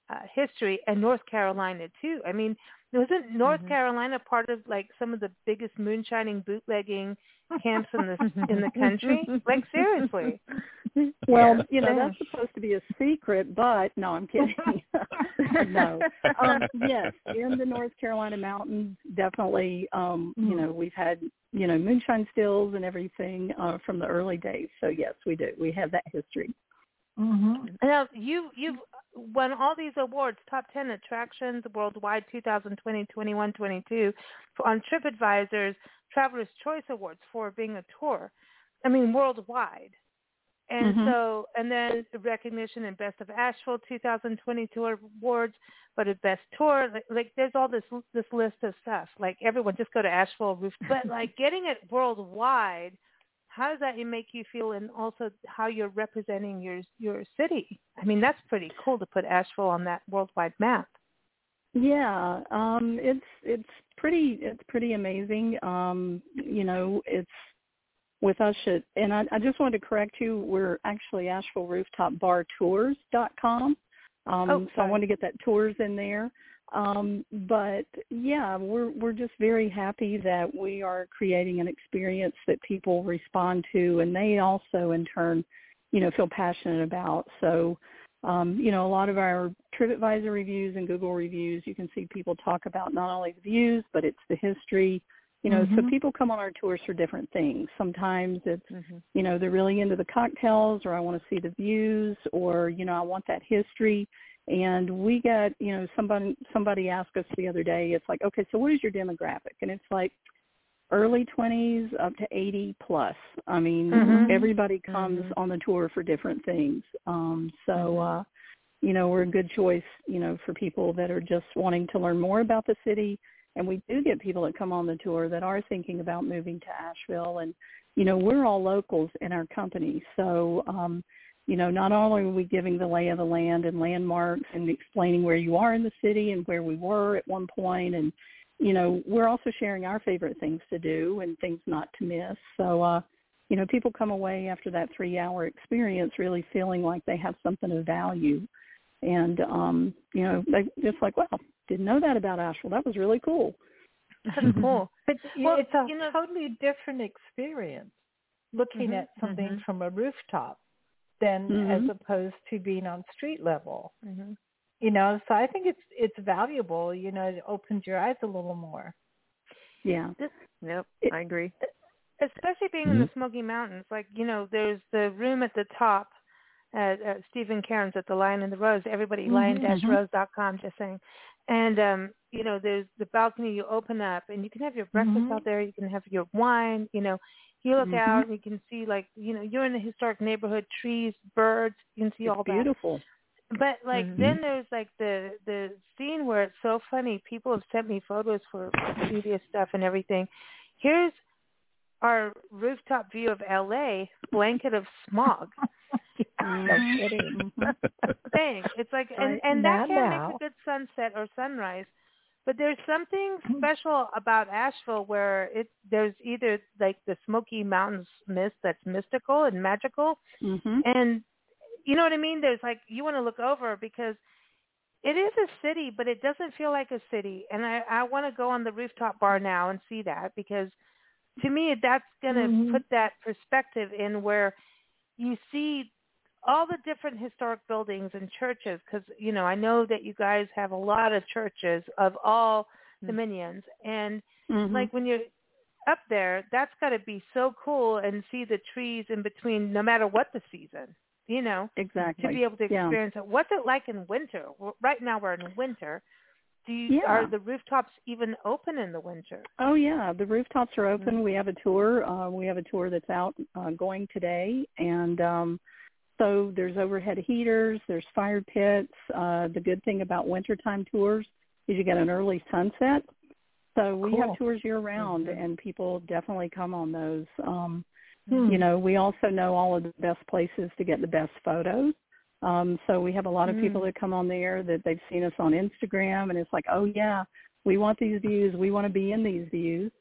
uh, history and North Carolina too. I mean, wasn't North Mhm. Carolina part of like some of the biggest moonshining bootlegging camps in the [LAUGHS] in the country? Like seriously. [LAUGHS] Well, Yeah. you know, that's supposed to be a secret, but no, I'm kidding. [LAUGHS] no. Um, yes, in the North Carolina mountains, definitely, um, you know, we've had, you know, moonshine stills and everything uh, from the early days. So yes, we do. We have that history. Mm-hmm. Now you you've won all these awards, top ten attractions worldwide, 2020, 21, 22, for, on TripAdvisor's Traveler's Choice Awards for being a tour. I mean worldwide. And Mhm. so, and then the recognition in Best of Asheville 2022 awards, but a Best Tour. Like, like there's all this this list of stuff. Like everyone, just go to Asheville Roof. But like getting it worldwide, how does that make you feel, and also how you're representing your your city? I mean, that's pretty cool to put Asheville on that worldwide map. Yeah, um, it's it's pretty it's pretty amazing. Um, you know, it's with us at, and I, I just wanted to correct you. We're actually Asheville Rooftop Bar Tours.com. Um, oh, so I wanted to get that tours in there. Um, but yeah, we're we're just very happy that we are creating an experience that people respond to, and they also in turn, you know, feel passionate about. So um, you know, a lot of our TripAdvisor reviews and Google reviews, you can see people talk about not only the views, but it's the history. You know, mm-hmm. so people come on our tours for different things. Sometimes it's, mm-hmm. you know, they're really into the cocktails or I want to see the views or, you know, I want that history. And we get, you know, somebody somebody asked us the other day, it's like, okay, so what is your demographic? And it's like, early 20s up to 80 plus. I mean, mm-hmm. everybody comes mm-hmm. on the tour for different things. Um, so, mm-hmm. uh, you know, we're a good choice, you know, for people that are just wanting to learn more about the city. And we do get people that come on the tour that are thinking about moving to Asheville. And, you know, we're all locals in our company. So, um, you know, not only are we giving the lay of the land and landmarks and explaining where you are in the city and where we were at one point and, you know, we're also sharing our favorite things to do and things not to miss. So, uh, you know, people come away after that three hour experience really feeling like they have something of value. And, um, you know, they just like, Wow, didn't know that about Asheville. That was really cool. That's cool. But well, it's a you know, totally different experience looking mm-hmm, at something mm-hmm. from a rooftop than mm-hmm. as opposed to being on street level. Mm-hmm you know so i think it's it's valuable you know it opens your eyes a little more yeah yep it, i agree especially being mm-hmm. in the smoky mountains like you know there's the room at the top at, at stephen cairns at the lion and the rose everybody mm-hmm, lion-rose.com just saying and um you know there's the balcony you open up and you can have your breakfast mm-hmm. out there you can have your wine you know you look mm-hmm. out and you can see like you know you're in a historic neighborhood trees birds you can see it's all beautiful. that beautiful but like mm-hmm. then there's like the the scene where it's so funny. People have sent me photos for previous stuff and everything. Here's our rooftop view of LA, blanket of smog. [LAUGHS] mm-hmm. Thing. It's like and and that can make a good sunset or sunrise. But there's something Mm-hmm. special about Asheville where it there's either like the Smoky Mountains mist that's mystical and magical, mm-hmm. and you know what I mean? There's like you want to look over because it is a city, but it doesn't feel like a city. And I I want to go on the rooftop bar now and see that because to me that's going to mm-hmm. put that perspective in where you see all the different historic buildings and churches because you know I know that you guys have a lot of churches of all Mm-hmm. dominions and mm-hmm. like when you're up there that's got to be so cool and see the trees in between no matter what the season you know, exactly to be able to yeah. experience it. What's it like in winter? Well, right now we're in winter. Do you, yeah. are the rooftops even open in the winter? Oh yeah, the rooftops are open. Mm-hmm. We have a tour. Uh, we have a tour that's out uh, going today, and um, so there's overhead heaters, there's fire pits. Uh, the good thing about wintertime tours is you get an early sunset. So we cool. have tours year round, mm-hmm. and people definitely come on those. Um, Hmm. You know, we also know all of the best places to get the best photos. Um, so we have a lot of people Mm. that come on there that they've seen us on Instagram, and it's like, oh yeah, we want these views. We want to be in these views.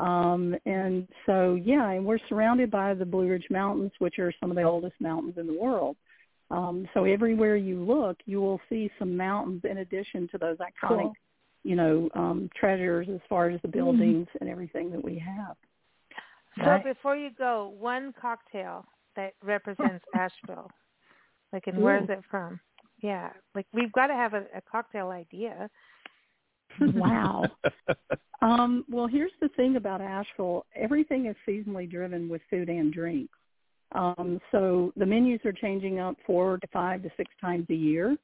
Um, and so yeah, and we're surrounded by the Blue Ridge Mountains, which are some of the oldest mountains in the world. Um, so everywhere you look, you will see some mountains in addition to those iconic, Cool. you know, um, treasures as far as the Mm-hmm. buildings and everything that we have. So Right. before you go, one cocktail that represents [LAUGHS] Asheville. Like, and where is it from? Yeah, like we've got to have a, a cocktail idea. Wow. [LAUGHS] um, well, here's the thing about Asheville. Everything is seasonally driven with food and drinks. Um, so the menus are changing up four to five to six times a year.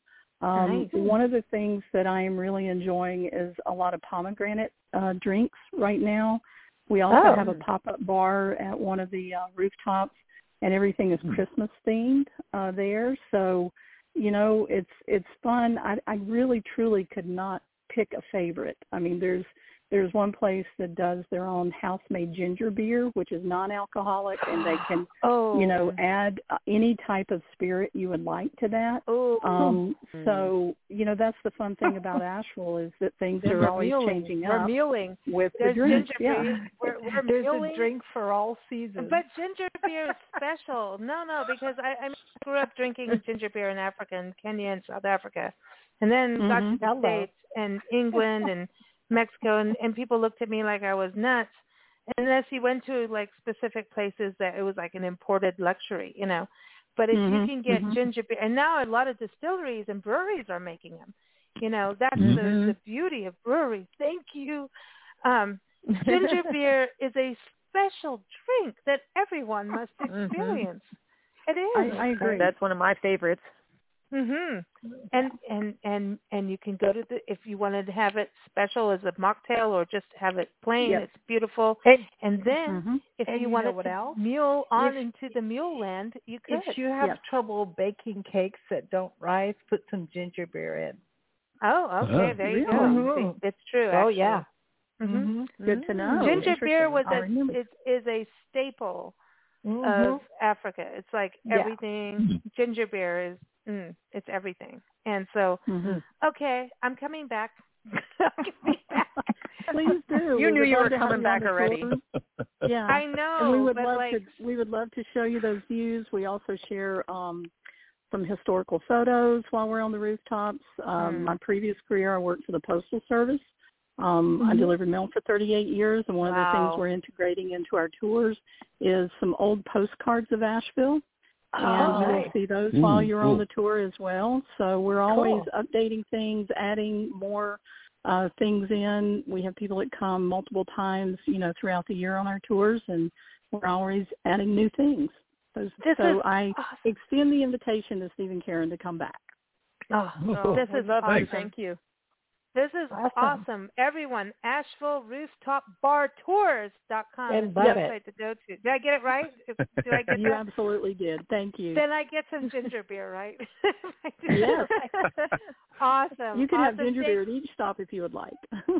Um, Nice. One of the things that I am really enjoying is a lot of pomegranate uh, drinks right now. We also Oh. have a pop-up bar at one of the uh, rooftops, and everything is Hmm. Christmas themed uh, there. So, you know, it's it's fun. I, I really truly could not pick a favorite. I mean, there's there's one place that does their own house-made ginger beer, which is non-alcoholic, and they can, [GASPS] oh. you know, add uh, any type of spirit you would like to that. Oh. Um, so, you know, that's the fun thing about Asheville is that things We're are always muling. changing We're up muling. with There's the drinks. ginger Yeah. beer. We're, we're [LAUGHS] There's muling. a drink for all seasons. But ginger beer is special. No, no, because I, I grew up drinking ginger beer in Africa, and Kenya, and South Africa, and then got to the Hello. States and England and Mexico, and, and people looked at me like I was nuts. Unless you went to like specific places that it was like an imported luxury, you know. But if you Mhm, can get mhm. ginger beer, and now a lot of distilleries and breweries are making them. You know, that's the, the beauty of breweries. Thank you. Um, ginger [LAUGHS] beer is a special drink that everyone must Mhm. experience. It is. I, I agree. That's one of my favorites. Mhm. And and and and you can go to the if you wanted to have it special as a mocktail or just have it plain. Yep. It's beautiful. And- And then Mhm. if And you you wanted know what to else? mule on If- into the mule land, you could. if you have Yep. trouble baking cakes that don't rise, put some ginger beer in. oh, okay. Oh, there you really? go. Mhm. See, It's true. Oh actually. yeah. Mhm. Good to know. Ginger beer was a remember. is is a staple Mhm. of Africa. It's like Yeah. everything. Ginger beer is mm, it's everything. And so, Mhm. okay, I'm coming back. [LAUGHS] [LAUGHS] Back. Please do. You We knew you were coming back already. [LAUGHS] Yeah. I know, and we would but love like, to we would love to show you those views. We also share um some historical photos while we're on the rooftops. Um Mm. my previous career I worked for the Postal Service. Um I Mhm. delivered mail for 38 years and one of the things we're integrating into our tours is some old postcards of Asheville. Oh, and you will nice. see those Ooh, while you're cool. on the tour as well. So we're always Cool. updating things, adding more uh, things in. We have people that come multiple times, you know, throughout the year on our tours, and we're always adding new things. So, This so I awesome. extend the invitation to Steve and Karen to come back. Oh, Oh, [LAUGHS] this is love awesome. Thank you. This is Awesome. awesome. Everyone, Asheville Rooftop Bar Tours.com And is the website to go to. Did I get it right? [LAUGHS] Did I get You that? absolutely did. Thank you. Then I get some ginger [LAUGHS] beer, right? [LAUGHS] Yes. Awesome. You can have ginger beer at each stop if you would like.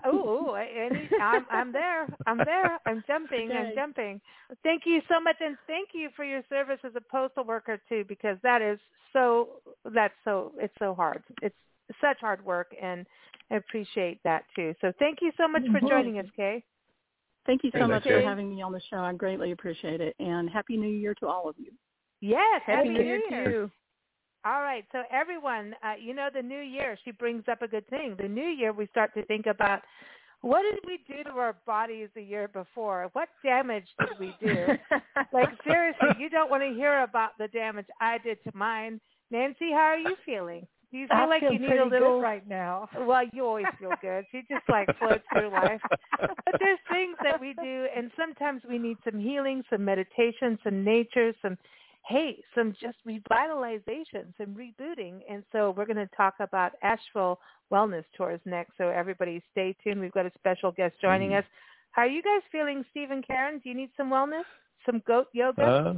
Oh, any, I'm, I'm there. I'm there. I'm jumping. I'm jumping. Thank you so much, and thank you for your service as a postal worker too, because that is so. That's so. It's so hard. It's such hard work, and I appreciate that too. So thank you so much for joining us, Kay. Thank you so Thank much you. for having me on the show. I greatly appreciate it. And Happy New Year to all of you. Yes, Happy New Year to you. All right, so everyone, uh, you know the new year, she brings up a good thing. The new year, we start to think about what did we do to our bodies the year before? What damage did we do? [LAUGHS] like seriously, you don't want to hear about the damage I did to mine. Nancy, how are you feeling? Do you feel I like feel you need pretty a little? good right now. [LAUGHS] Well, you always feel good. She just like floats through life. But there's things that we do, and sometimes we need some healing, some meditation, some nature, some hey, some just revitalization, some rebooting. And so we're going to talk about Asheville Wellness Tours next. So everybody stay tuned. We've got a special guest joining Mm. us. How are you guys feeling, Steve and Karen? Do you need some wellness? Some goat yoga? Uh,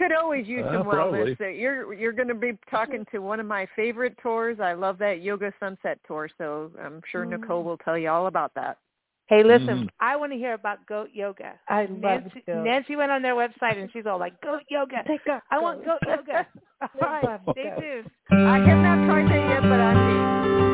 Could always use Uh, some probably. wellness. Uh, You're you're going to be talking to one of my favorite tours. I love that Yoga Sunset tour, so I'm sure Mm. Nicole will tell you all about that. Hey, listen, Mhm. I want to hear about goat yoga. I love Nancy, goat. Nancy went on their website and she's all like, goat yoga. Take a I want goat yoga. All [LAUGHS] right, love stay tuned. I have not tried that yet, but I'm game.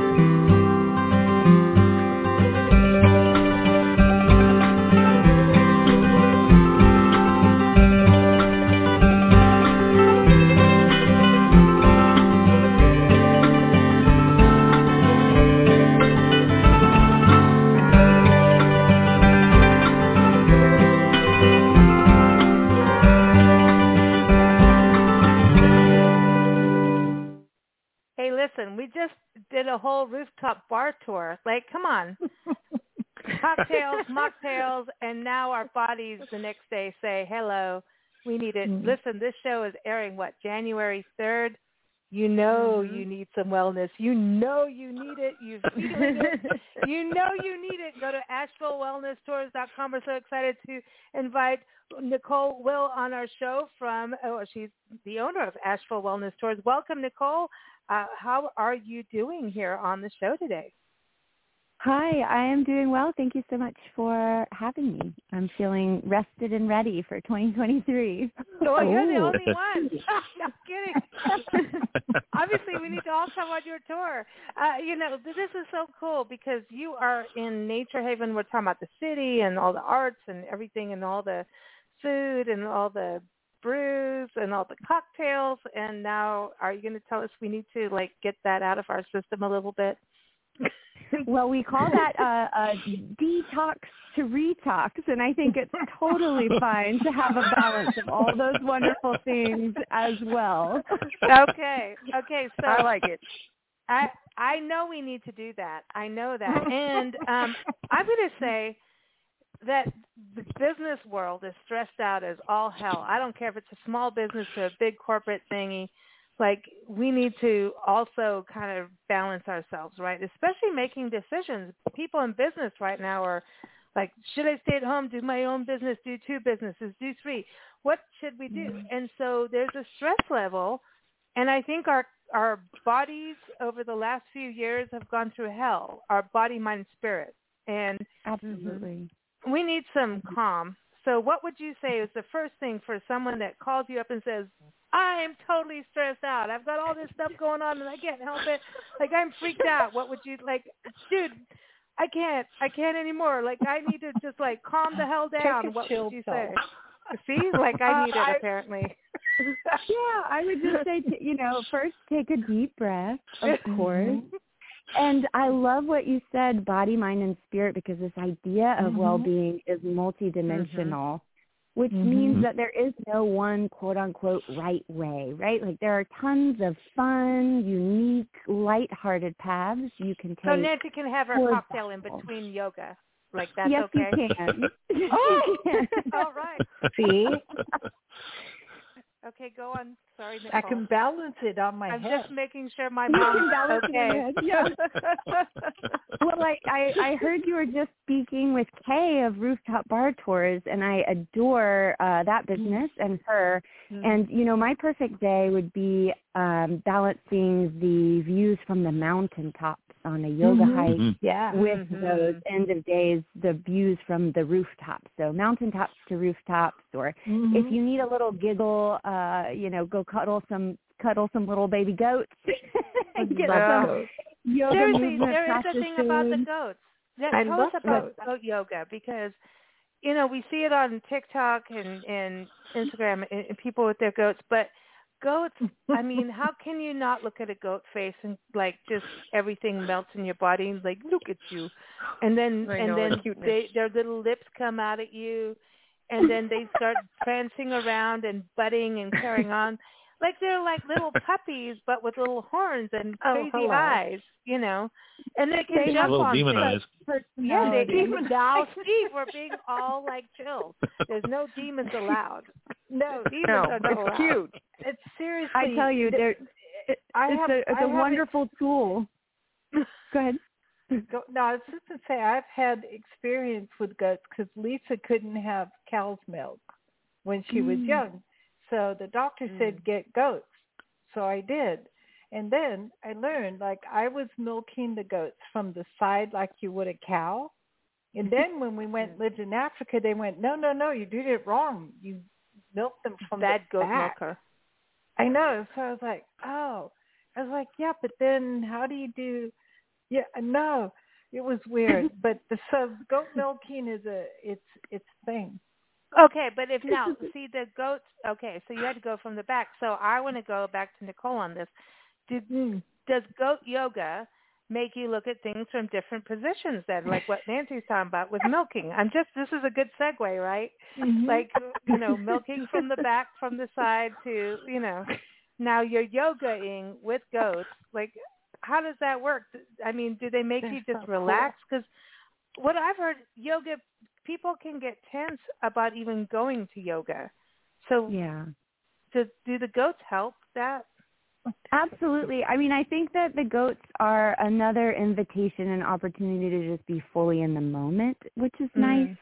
Hey, listen, we just did a whole rooftop bar tour. Like, come on. [LAUGHS] Cocktails, mocktails, and now our bodies the next day say, hello, we need it. Mhm. Listen, this show is airing, what, January 3rd? You know Mhm. you need some wellness. You know you need it. You [LAUGHS] it. you know you need it. Go to AshevilleWellnessTours.com. We're so excited to invite Nicole Will on our show from, oh, she's the owner of Asheville Wellness Tours. Welcome, Nicole. Uh, how are you doing here on the show today? Hi, I am doing well. Thank you so much for having me. I'm feeling rested and ready for 2023. Oh, [LAUGHS] you're the only one. [LAUGHS] I'm kidding. [LAUGHS] Obviously, we need to all come on your tour. Uh, you know, this is so cool because you are in Nature Haven. We're talking about the city and all the arts and everything and all the food and all the brews and all the cocktails. And now, are you going to tell us we need to like get that out of our system a little bit? [LAUGHS] well, we call that a, a detox to retox, and I think it's totally [LAUGHS] fine to have a balance of all those wonderful things as well. Okay, okay, so I like it. I I know we need to do that. I know that, [LAUGHS] and um, I'm going to say that the business world is stressed out as all hell. I don't care if it's a small business or a big corporate thingy like we need to also kind of balance ourselves, right? Especially making decisions. People in business right now are like, should I stay at home, do my own business, do two businesses, do three? What should we do? Mm-hmm. And so there's a stress level, and I think our our bodies over the last few years have gone through hell. Our body, mind, spirit, and absolutely, we need some calm. So what would you say is the first thing for someone that calls you up and says, I am totally stressed out. I've got all this stuff going on and I can't help it. Like I'm freaked out. What would you like, dude? I can't. I can't anymore. Like I need to just like calm the hell down. What would you say? See, like I uh, need it apparently. yeah, I would just say, to, you know, first take a deep breath, of [LAUGHS] mm-hmm. course. And I love what you said, body, mind, and spirit, because this idea of mm-hmm. well-being is multidimensional. Mm-hmm which mm-hmm. means that there is no one quote unquote right way, right? Like there are tons of fun, unique, light-hearted paths you can take. So Nancy can have her cocktail in between yoga. Like that's yes, okay. Yes, [LAUGHS] [LAUGHS] you can. oh, [LAUGHS] all right. See? Okay, go on. Sorry, Nicole. I can balance it on my head. I'm just making sure my mom's okay. Yeah. [LAUGHS] well, I, I I heard you were just speaking with Kay of Rooftop Bar Tours, and I adore uh, that mm-hmm. business and her. Mm-hmm. And you know, my perfect day would be um, balancing the views from the mountaintop on a yoga mm-hmm. hike mm-hmm. yeah. with mm-hmm. those end of days, the views from the rooftops. So mountaintops to rooftops, or mm-hmm. if you need a little giggle, uh, Uh, you know, go cuddle some cuddle some little baby goats. [LAUGHS] Get some yoga Seriously, there is a thing about the goats. Yeah, I tell love us about goats. goat yoga because you know we see it on TikTok and and Instagram and, and people with their goats, but goats i [LAUGHS] mean how can you not look at a goat face and like just everything melts in your body and like look at you and then I and know, then the they their little lips come out at you and then they start prancing around and butting and carrying on like they're like little puppies but with little horns and Oh, crazy hello. eyes you know and they can They jump a little on demon things. yeah they Personality. even now steve we're being all like chilled there's no demons allowed No, demons No, are not it's allowed. cute. it's seriously. I tell you, th- there, it, I it's have- a it's I a have wonderful tool. [LAUGHS] Go ahead. [LAUGHS] Go, no, I was just to say I've had experience with goats because Lisa couldn't have cow's milk when she was Mm. young, so the doctor said get goats. So I did, and then I learned like I was milking the goats from the side like you would a cow, and then when we went [LAUGHS] lived in Africa, they went no no no you did it wrong you milked them from bad the goat back. milker. I know. So I was like, oh, I was like, yeah, but then how do you do? Yeah, no, it was weird. [LAUGHS] but the so goat milking is a it's it's thing. Okay, but if now [LAUGHS] see the goats. Okay, so you had to go from the back. So I want to go back to Nicole on this. Do, Mm. does goat yoga make you look at things from different positions then, like what Nancy's talking about with milking? I'm just this is a good segue, right? Mm-hmm. Like you know, [LAUGHS] milking from the back, from the side to you know. Now you're yogaing with goats. Like, how does that work? I mean, do they make you just cool. relax? Because what I've heard, yoga people can get tense about even going to yoga. So Yeah. do do the goats help that? Absolutely. I mean, I think that the goats are another invitation and opportunity to just be fully in the moment, which is Mhm. nice,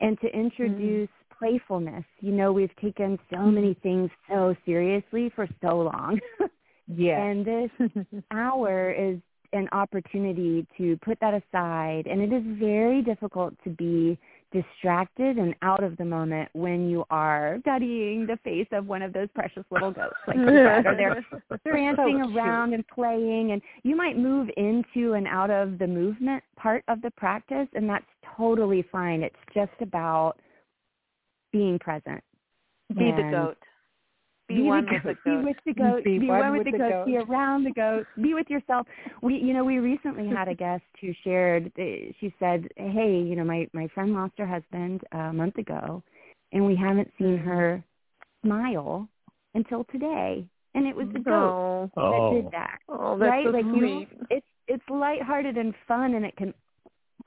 and to introduce playfulness. You know, we've taken so many things so seriously for so long. [LAUGHS] Yeah. and this [LAUGHS] hour is an opportunity to put that aside. And it is very difficult to be distracted and out of the moment when you are studying the face of one of those precious little goats, like they're [LAUGHS] prancing so around and playing, and you might move into and out of the movement part of the practice, and that's totally fine. It's just about being present. Be the goat. Be, be one the with the goat. Be with the [LAUGHS] goat. Be Be, one one with, with the, the goat. Be around the goat. Be with yourself. We, you know, we recently had a [LAUGHS] guest who shared. uh, She said, "Hey, you know, my my friend lost her husband a month ago, and we haven't seen her smile until today, and it was the goat Oh, that did that." oh, that's right? so like you, sweet. it's it's lighthearted and fun, and it can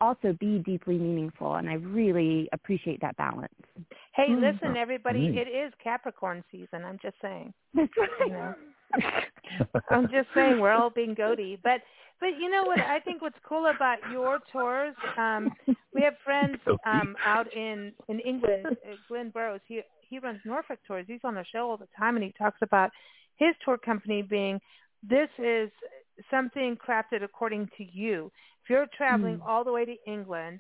also be deeply meaningful. And I really appreciate that balance. Hey, Mm. listen, everybody, Neat. it is Capricorn season. I'm just saying. [LAUGHS] That's You know. [LAUGHS] I'm just saying we're all being goaty, but but you know what? I think what's cool about your tours. Um, we have friends [LAUGHS] um, out in in England. Uh, Glenn Burrows. He he runs Norfolk tours. He's on the show all the time, and he talks about his tour company being this is something crafted according to you. If you're traveling Mm. all the way to England,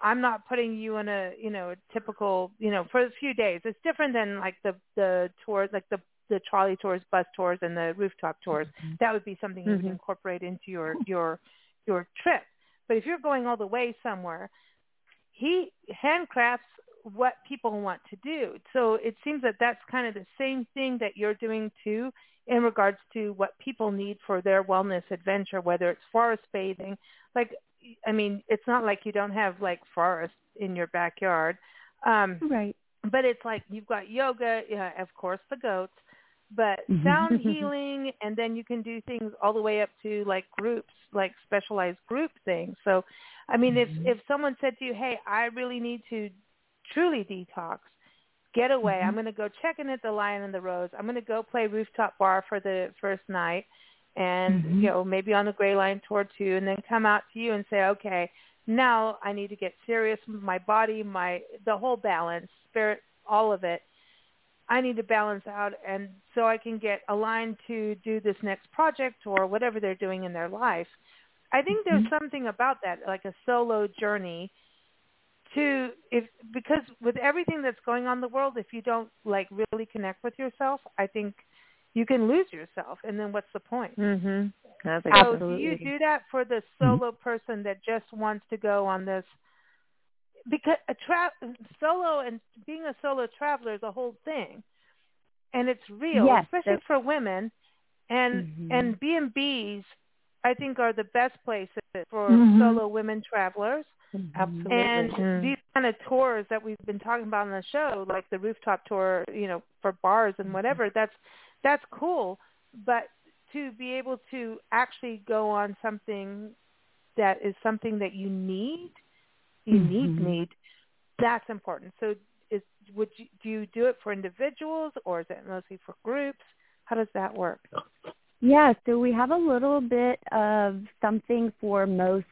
I'm not putting you in a you know a typical you know for a few days. It's different than like the the tours like the the trolley tours, bus tours, and the rooftop tours. That would be something you would Mhm. incorporate into your your your trip. But if you're going all the way somewhere, he handcrafts what people want to do. So it seems that that's kind of the same thing that you're doing too in regards to what people need for their wellness adventure, whether it's forest bathing. Like, I mean, it's not like you don't have like forest in your backyard. Um, Right. but it's like you've got yoga, yeah, of course, the goats, but Mhm. sound [LAUGHS] healing, and then you can do things all the way up to like groups, like specialized group things. So, I mean, if if someone said to you, "Hey, I really need to truly detox, get away. I'm going to go check in at the Lion and the Rose. I'm going to go play rooftop bar for the first night, and Mhm. you know maybe on the Gray Line tour too, and then come out to you and say, okay, now I need to get serious with my body, my the whole balance, spirit, all of it. I need to balance out, and so I can get aligned to do this next project or whatever they're doing in their life. I think there's something about that, like a solo journey to if because with everything that's going on in the world if you don't like really connect with yourself i think you can lose yourself and then what's the point Mhm. That's so Absolutely. do you do that for the solo person that just wants to go on this because a tra- solo and being a solo traveler is a whole thing and it's real Yes, especially for women and Mhm. and b and b's i think are the best places for Mhm. solo women travelers Absolutely. and Mm. these kind of tours that we've been talking about on the show, like the rooftop tour, you know, for bars and whatever, that's that's cool. But to be able to actually go on something that is something that you need, you need Mhm. need, that's important. So is would you do you do it for individuals or is it mostly for groups? How does that work? Yeah, so we have a little bit of something for most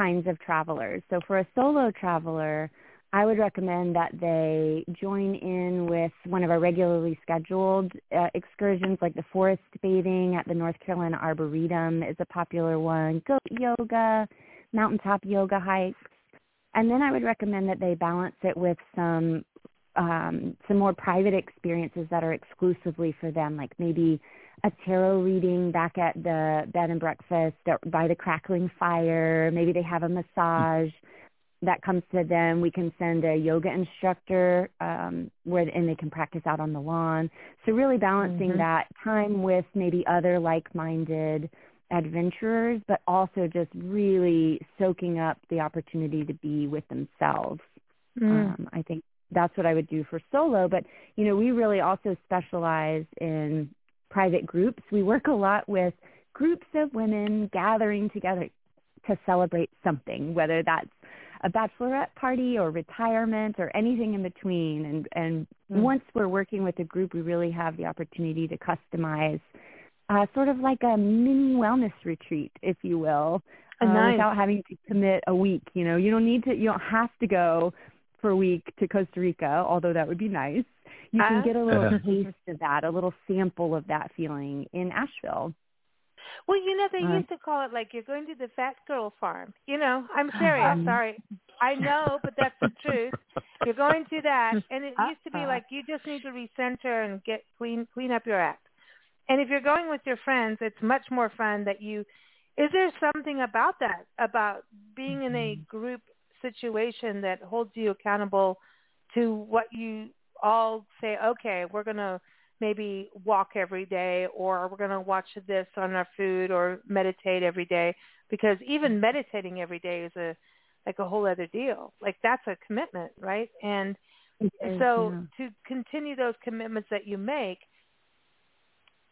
kinds of travelers. So for a solo traveler, I would recommend that they join in with one of our regularly scheduled uh, excursions, like the forest bathing at the North Carolina Arboretum is a popular one, goat yoga, mountaintop yoga hikes. And then I would recommend that they balance it with some um, some more private experiences that are exclusively for them, like maybe a tarot reading back at the bed and breakfast or by the crackling fire. Maybe they have a massage that comes to them. We can send a yoga instructor um, where and they can practice out on the lawn. So really balancing Mhm. that time with maybe other like-minded adventurers, but also just really soaking up the opportunity to be with themselves. Um, I think that's what I would do for solo. But you know, we really also specialize in private groups. We work a lot with groups of women gathering together to celebrate something, whether that's a bachelorette party or retirement or anything in between. And and Mm. once we're working with a group, we really have the opportunity to customize, uh, sort of like a mini wellness retreat, if you will, Oh, uh, nice. without having to commit a week. You know, you don't need to. You don't have to go for a week to Costa Rica, although that would be nice. You can get a little taste of that, a little sample of that feeling in Asheville. Well, you know, they Uh, used to call it like you're going to the fat girl farm. You know, I'm serious. Um, Sorry. I know, but that's the [LAUGHS] truth. You're going to that, and it used to be like you just need to recenter and get clean, clean up your act. And if you're going with your friends, it's much more fun that you. Is there something about that about being in a group situation that holds you accountable to what you all say? Okay, we're gonna maybe walk every day or we're going to watch this on our food or meditate every day because even meditating every day is a like a whole other deal like that's a commitment right and so yeah. to continue those commitments that you make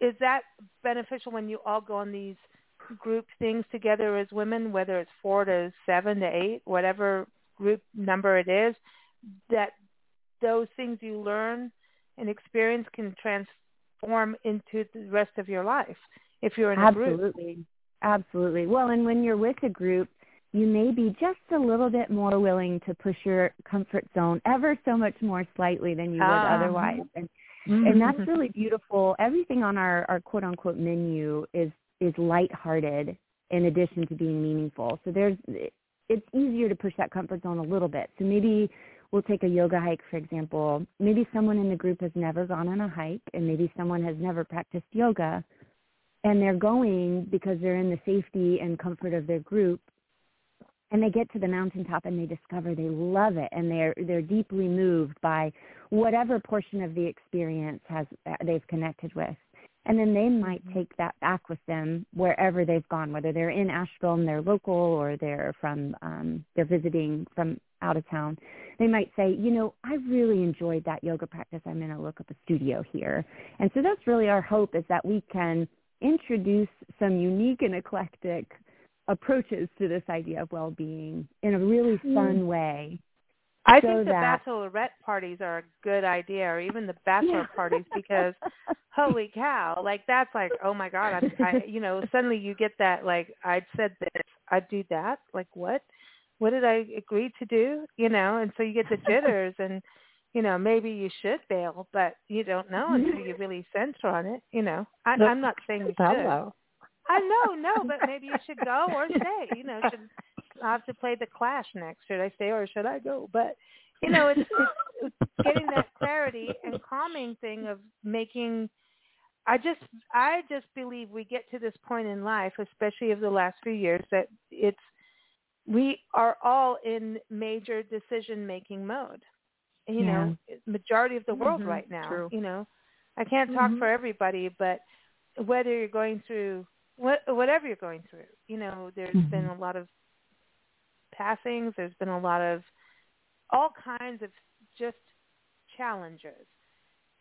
is that beneficial when you all go on these group things together as women whether it's four to seven to eight whatever group number it is that those things you learn and experience can transform into the rest of your life if you're in a group. Absolutely. Absolutely. Well, and when you're with a group, you may be just a little bit more willing to push your comfort zone ever so much more slightly than you would Ah. otherwise. And Mm-hmm. and that's really beautiful. Everything on our, our quote unquote menu is is lighthearted in addition to being meaningful. So there's it's easier to push that comfort zone a little bit. So maybe we'll take a yoga hike for example. Maybe someone in the group has never gone on a hike and maybe someone has never practiced yoga and they're going because they're in the safety and comfort of their group and they get to the mountaintop and they discover they love it and they're they're deeply moved by whatever portion of the experience has they've connected with and then they might take that back with them wherever they've gone whether they're in asheville and they're local or they're from um they're visiting from out of town. They might say you know i really enjoyed that yoga practice. I'm going to look up a studio here. And so that's really our hope is that we can introduce some unique and eclectic approaches to this idea of well-being in a really fun way. I so think the that- bachelorette parties are a good idea, or even the bachelor parties, because [LAUGHS] holy cow, like that's like, oh my god, I'm, I, you know, suddenly you get that like I'd said this, I'd do that, like what, what did I agree to do, you know, and so you get the jitters, and you know maybe you should bail, but you don't know mm-hmm. until you really center on it, you know. I, I'm not saying you should. Hello. I know, no, but maybe you should go or stay. You know, should I have to play the Clash next? Should I stay or should I go? But you know, it's, it's, [LAUGHS] it's getting that clarity and calming thing of making. I just, I just believe we get to this point in life, especially of the last few years, that it's we are all in major decision making mode. You know, majority of the world Mhm, right now. true. You know, I can't talk Mhm. for everybody, but whether you're going through what whatever you're going through, you know, there's Mhm. been a lot of passings. There's been a lot of all kinds of just challenges.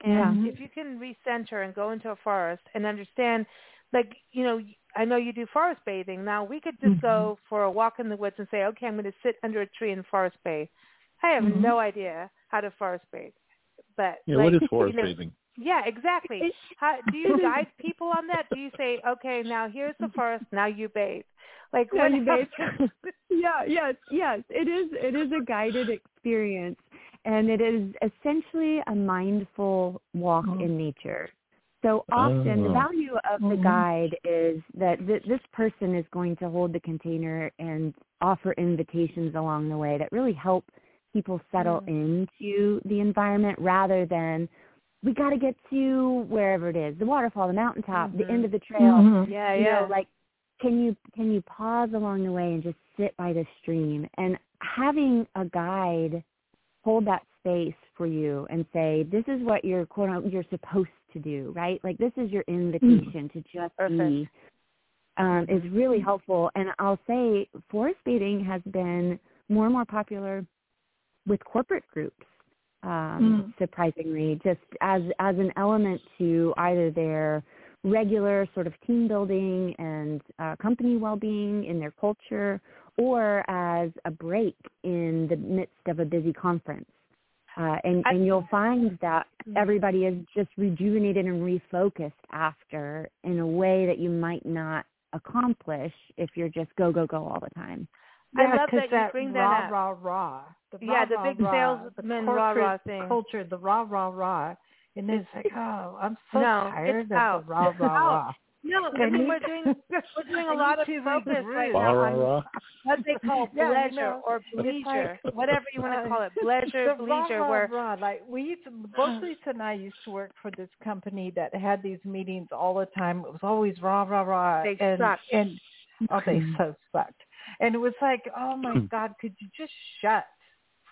And Yeah. if you can recenter and go into a forest and understand, like you know, I know you do forest bathing. Now we could just go for a walk in the woods and say, okay, I'm going to sit under a tree and forest bathe. I have Mhm. no idea how to forest bathe, but Yeah, like, what is [LAUGHS] you forest know, bathing? Yeah, exactly. [LAUGHS] How, do you guide people on that? Do you say, okay, now here's the forest, now you bathe? Like Now what you bathe. [LAUGHS] [LAUGHS] yeah, yes, yes. It is it is a guided experience and it is essentially a mindful walk in nature. So often the Oh. value of the Mhm. guide is that th- this person is going to hold the container and offer invitations along the way that really help people settle into the environment rather than we got to get to wherever it is, the waterfall, the mountaintop, the Mhm. end of the trail Mhm. yeah, you yeah. know, like can you can you pause along the way and just sit by the stream and having a guide hold that space for you and say this is what you're quote unquote you're supposed to do right like this is your invitation to just Perfect. be um, is really helpful and i'll say forest bathing has been more and more popular with corporate groups um, surprisingly just as as an element to either their regular sort of team building and uh, company well-being in their culture or as a break in the midst of a busy conference. Uh, and, I- and you'll find that everybody is just rejuvenated and refocused after in a way that you might not accomplish if you're just go go go all the time I Yeah, love 'cause that you bring that up. Rah, rah, The Yeah, rah, the rah, big rah, salesman the rah, rah corporate thing. culture, the rah, rah, rah. And then it's like, oh, I'm so No, tired it's of out. the rah, It's rah, out. rah. No, I mean we're doing we're doing [LAUGHS] a lot of focus right now on what they call [LAUGHS] yeah, pleasure you know, or bleisure, like, whatever you want to uh, call it, [LAUGHS] pleasure, the bleisure. rah, Where rah, like we used to, [SIGHS] both Lisa and I used to work for this company that had these meetings all the time. It was always rah rah rah, They and sucked. and oh, they so sucked. And it was like, oh my Hmm. God, could you just shut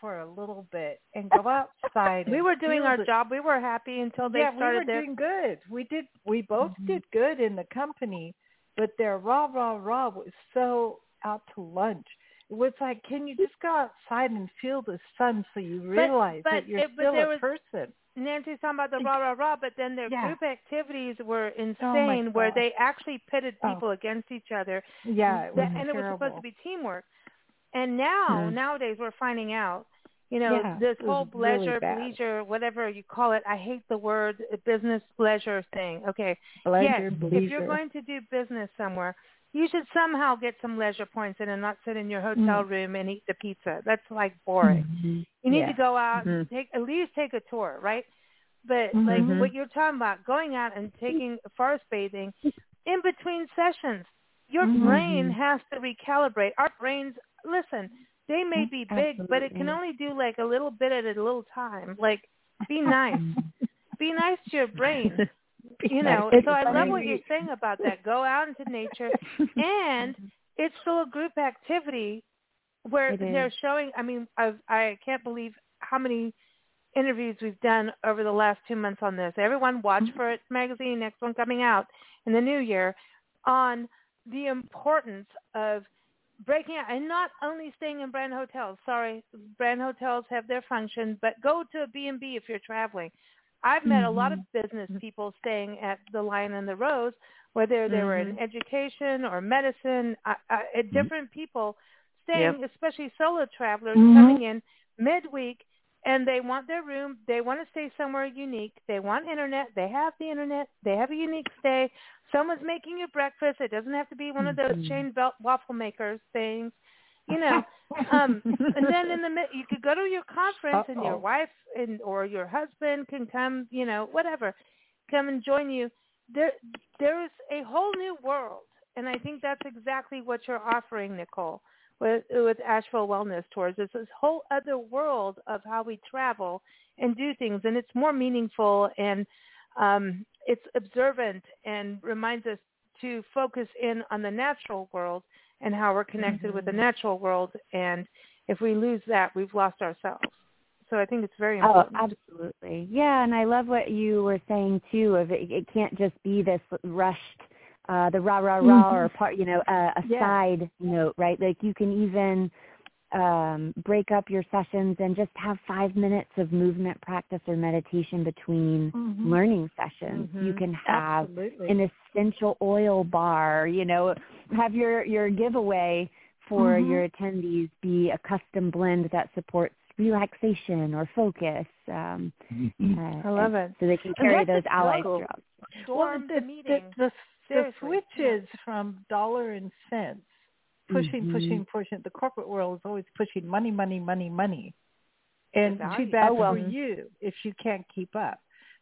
for a little bit and go outside? [LAUGHS] we were doing our the- job, we were happy until they yeah, started we were their doing good. We did. We both Mm-hmm. did good in the company, but their rah rah rah was so out to lunch. It was like, can you just go outside and feel the sun so you realize but that you're it- but still a was- person? Nancy's talking about the rah rah rah, but then their Yeah. group activities were Oh, insane, where they actually pitted Oh. people against each other. Yeah, it was and it was supposed to be teamwork. And now, Mm. nowadays, we're finding out, you know, Yeah, this whole really pleasure, bad. leisure, whatever you call it. I hate the word business pleasure thing. Okay, Pleasure, yes, if you're going to do business somewhere, you should somehow get some leisure points in and not sit in your hotel Mm. room and eat the pizza. That's like boring. Mm-hmm. You need Yeah. to go out Mhm. and take at least take a tour, right? But Mhm. like what you're talking about, going out and taking forest bathing in between sessions, your brain has to recalibrate. Our brains, listen, they may be big, but it can only do like a little bit at a little time. Like, be nice. [LAUGHS] be nice to your brain. You know, so I love what you're saying about that. Go out into nature, [LAUGHS] and it's still a group activity where they're showing. I mean, I've, I can't believe how many interviews we've done over the last two months on this. Everyone watch for it magazine, next one coming out in the new year, on the importance of breaking out and not only staying in brand hotels. Sorry, brand hotels have their function, but go to a B&B if you're traveling. I've met a lot of business people staying at the Lion and the Rose, whether they were in education or medicine, uh, uh, different people staying, especially solo travelers coming in midweek and they want their room. They want to stay somewhere unique. They want internet. They have the internet. They have a unique stay. Someone's making you breakfast. It doesn't have to be one of those chain belt waffle makers things, you know. um, and then in the mid, you could go to your conference, and your wife and or your husband can come, you know, whatever, come and join you. There, there is a whole new world, and I think that's exactly what you're offering, Nicole with with Asheville Wellness Tours. It's this whole other world of how we travel and do things, and it's more meaningful and um, it's observant and reminds us to focus in on the natural world and how we're connected with the natural world. And if we lose that, we've lost ourselves. So I think it's very Oh, important. absolutely. Yeah, and I love what you were saying too. Of it, it can't just be this rushed, uh, the rah rah rah or part, you know, uh, a Yeah. side note, right? Like you can even um, break up your sessions and just have five minutes of movement practice or meditation between Mhm. learning sessions. You Mhm. can have Absolutely. an essential oil bar, you know, have your your giveaway for Mhm. your attendees be a custom blend that supports relaxation or focus. Um, uh, I love it. So they can carry those the allies struggle. throughout. Storm the, the the, the, the Seriously, switches from dollar and cents, pushing, Mhm. pushing, pushing. The corporate world is always pushing money, money, money, money. And The too bad Oh, well. for you if you can't keep up.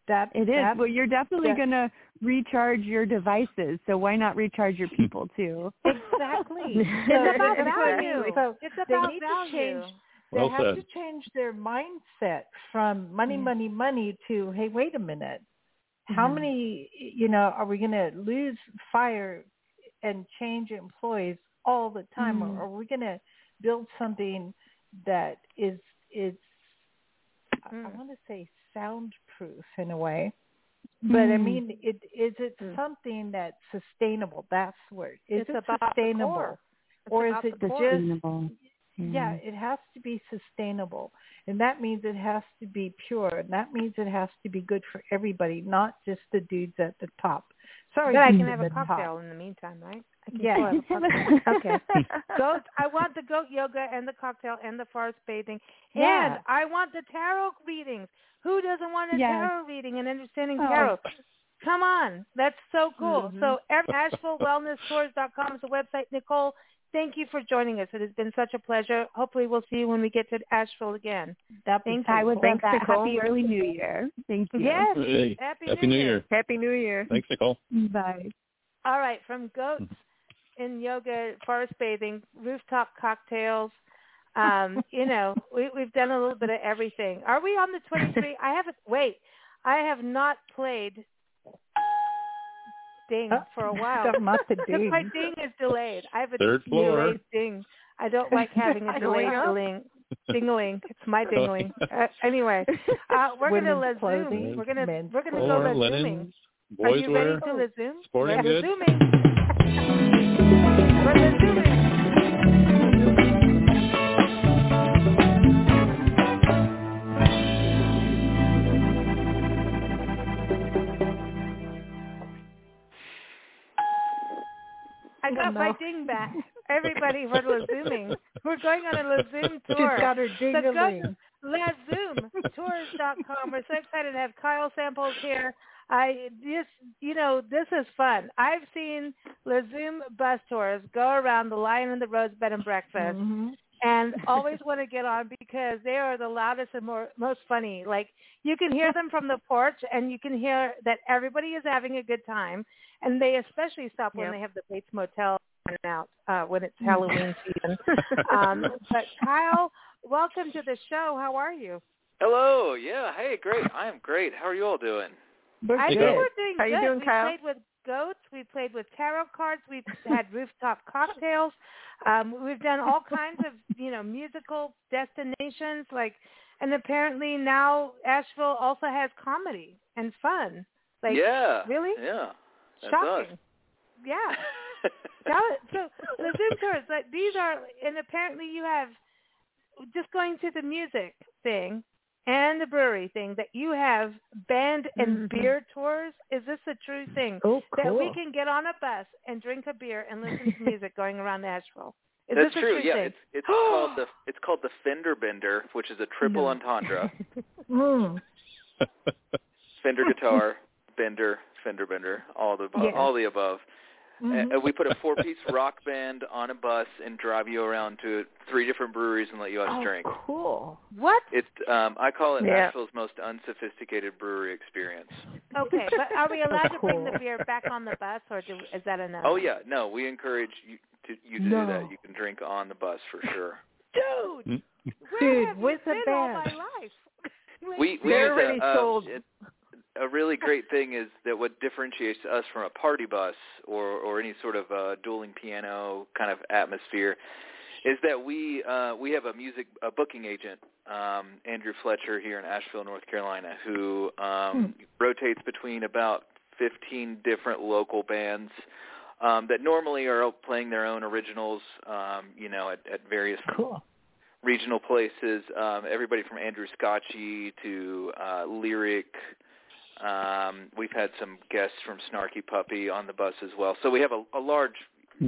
That It is. that's- Well, you're definitely that- going to recharge your devices, so why not recharge your people too? [LAUGHS] exactly. It's about value. So It's they need value. to change. They Well have said. to change their mindset from money, money, money to hey, wait a minute. How Mm-hmm. many, you know, are we going to lose fire and change employees all the time, Mm-hmm. or are we going to build something that is is I- I Mm. want to say soundproof in a way, but I Mm. mean, it is it something that's sustainable? That's where is It's it about sustainable. It's or is it just core. Sustainable. yeah, it has to be sustainable. And that means it has to be pure. And that means it has to be good for everybody, not just the dudes at the top. Sorry, But I can have a top. cocktail in the meantime, right? I can Yeah. still have a cocktail. okay. [LAUGHS] Goat. I want the goat yoga and the cocktail and the forest bathing, Yeah. and I want the tarot readings. Who doesn't want a Yes. tarot reading and understanding Oh. tarot? Come on, that's so cool. Mm-hmm. So AshevilleWellnessTours.com is the website. Nicole, thank you for joining us. It has been such a pleasure. Hopefully, we'll see you when we get to Asheville again. That'd be Thank so you. I would cool. love that. Nicole. Happy early New Year. Thank you. Yes. Hey, Happy, Happy New Year. Happy New Year. Thanks, Nicole. Bye. All right, from goats in yoga, forest bathing, rooftop cocktails. Um, [LAUGHS] you know, we, we've done a little bit of everything. Are we on the 23? [LAUGHS] I haven't. Wait, I have not played ding Oh, for a [LAUGHS] while. not the Because ding. my ding is delayed. I have a Third floor. delayed ding. I don't [LAUGHS] like having a delayed Going up. ding. Dingling. It's my dingling. Uh, anyway, uh, we're gonna let zoom. clothing, We're gonna men's we're gonna Or go let zooming. linens, Are boys you ready wear. to let zoom? Sporting We're goods. zooming. [LAUGHS] we're let zooming. I got my ding back. [LAUGHS] Everybody, we're Lazooming. We're going on a Lazoom She's tour. got her ding So go LazoomTours.com. We're so excited to have Kyle Samples here. I this you know this is fun. I've seen Lazoom bus tours go around the Lion and the Rose Bed and Breakfast, Mhm. and always [LAUGHS] want to get on because they are the loudest and more most funny. Like you can hear them from the porch, and you can hear that everybody is having a good time, and they especially stop when Yep. they have the Bates Motel on out uh, when it's Halloween season. [LAUGHS] um, but Kyle, welcome to the show. How are you? Hello. Yeah. Hey. Great. I am great. How are you all doing? We're I good. think we're doing How you good. doing, we Kyle? played with goats. We played with tarot cards. We've had rooftop cocktails. Um, we've done all kinds of you know musical destinations. Like, and apparently now Asheville also has comedy and fun. Like, yeah. really? Yeah. That's shocking. us. Yeah. [LAUGHS] It. So the Zoom tours, like these are, and apparently you have just going to the music thing and the brewery thing that you have band and Mhm. beer tours. Is this a true thing Oh, that we can get on a bus and drink a beer and listen to music [LAUGHS] going around Asheville? Is That's true. true yeah. thing? It's it's [GASPS] called the it's called the Fender Bender, which is a triple entendre. [LAUGHS] Mm. Fender guitar, Bender, Fender Bender, all the above, Yeah. all the above. Mhm. And, and we put a four-piece [LAUGHS] rock band on a bus and drive you around to three different breweries and let you out oh, drink. cool. What? It's um I call it Yeah. Asheville's most unsophisticated brewery experience. Okay, but are we allowed to bring the beer back on the bus, or do, is that a no? Oh yeah, no, we encourage you to you to do that. You can drink on the bus for sure. [LAUGHS] dude. Where Dude, have with you the been all my band. life? [LAUGHS] We we They're already a, uh, sold. it- a really great thing is that what differentiates us from a party bus or or any sort of uh, dueling piano kind of atmosphere is that we uh, we have a music a booking agent um, Andrew Fletcher here in Asheville, North Carolina, who um, rotates between about 15 different local bands um, that normally are playing their own originals, um, you know, at, at various Cool. regional places. Um, everybody from Andrew Scotchie to uh, Lyric. Um, we've had some guests from Snarky Puppy on the bus as well. So we have a, a large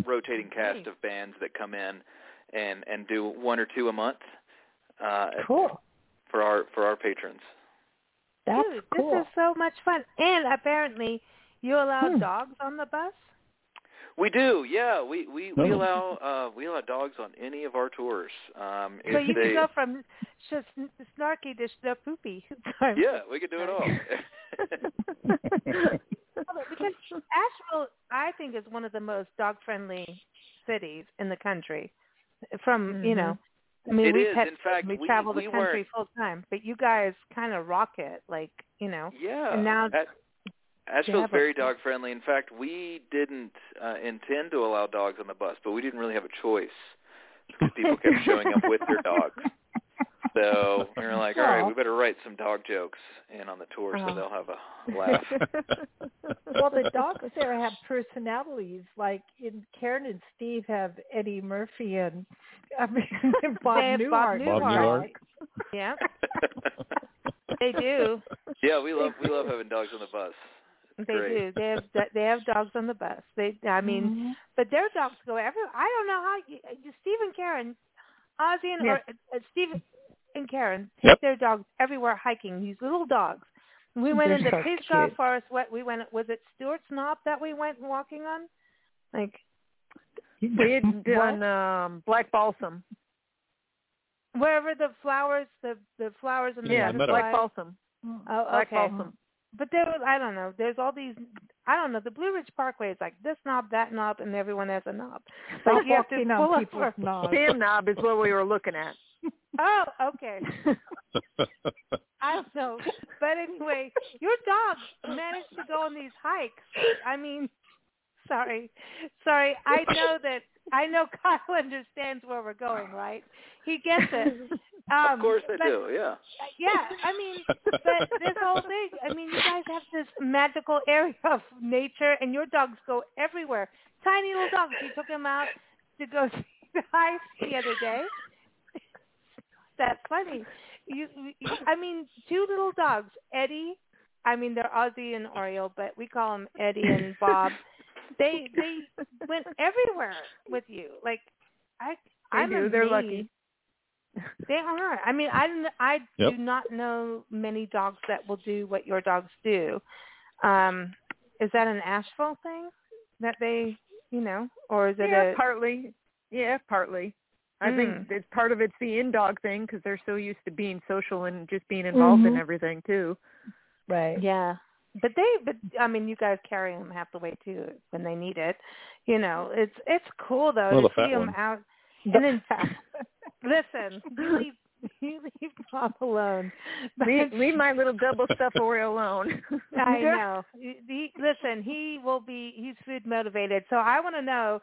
rotating cast Nice. of bands that come in and and do one or two a month uh, Cool. for our for our patrons. That's Dude, cool. this is so much fun. And apparently, you allow Hmm. dogs on the bus. We do, yeah. We we we Oh. allow uh, we allow dogs on any of our tours. Um, So you they, can go from sh- snarky to sh- poopy. [LAUGHS] Sorry. yeah, we could do it all. [LAUGHS] Because Asheville, I think, is one of the most dog-friendly cities in the country. From you know, I mean, It we've is. had In fact, we we- travel the country weren't- full time, but you guys kind of rock it, like you know. Yeah. And now At, Asheville's have a- very dog friendly. In fact, we didn't uh, intend to allow dogs on the bus, but we didn't really have a choice because people kept showing up with their dogs. So we were like, all right, we better write some dog jokes in on the tour so they'll have a laugh. [LAUGHS] well, the dogs there have personalities. Like in Karen and Steve have Eddie Murphy and I mean [LAUGHS] Bob They have Newhart. Bob Bob Newhart. yeah, [LAUGHS] they do. yeah, we love we love having dogs on the bus. It's They great. do. They have [LAUGHS] they have dogs on the bus. They, I mean, Mhm. but their dogs go every. I don't know how you, you Steve Karen, Ozzy and or, uh, Steve and Karen take Yep. their dogs everywhere hiking. These little dogs. We went They're into so Pisgah cute. Forest. What we went was it Stewart's Knob that we went walking on? Like we had done um black balsam. wherever the flowers, the the flowers and the Yeah, meadow. black balsam. Oh, Black okay. balsam. But there was I don't know. There's all these I don't know. The Blue Ridge Parkway is like this knob, that knob, and everyone has a knob. Like you have to Walking pull on up people's for- knobs. Sam knob is what we were looking at. [LAUGHS] [LAUGHS] Oh, okay. I don't know. But anyway, your dog managed to go on these hikes. I mean, sorry, sorry. I know that I know Kyle [LAUGHS] understands where we're going, right? He gets it. Um, of course I but- do. Yeah. Yeah, I mean, but this whole thing. I mean, you guys have this magical area [LAUGHS] of nature, and your dogs go everywhere. Tiny little dogs. You took him out to go [LAUGHS] see the hikes the other day. [LAUGHS] That's funny. You, you, I mean, two little dogs, Eddie. I mean, they're Aussie and Oreo, but we call them Eddie and Bob. They they went everywhere with you. Like I, They I'm do. They're lucky. [LAUGHS] They are. I mean, I don't- I Yep. do not know many dogs that will do what your dogs do. Um, is that an Asheville thing that they, you know, or is it yeah, a? partly. Yeah, partly. I think Mm. it's part of it's the in dog thing because they're so used to being social and just being involved in Mhm. everything too. Right. Yeah, but they, but I mean, you guys carry them half the way too when they need it. You know, it's it's cool though Well, to the see them one. out. [LAUGHS] And in fact, listen, you [LAUGHS] leave you leave Bob alone. leave, leave my little double stuffed Oreo alone. [LAUGHS] I [LAUGHS] know. He, listen, he will be. He's food motivated. So I want to know,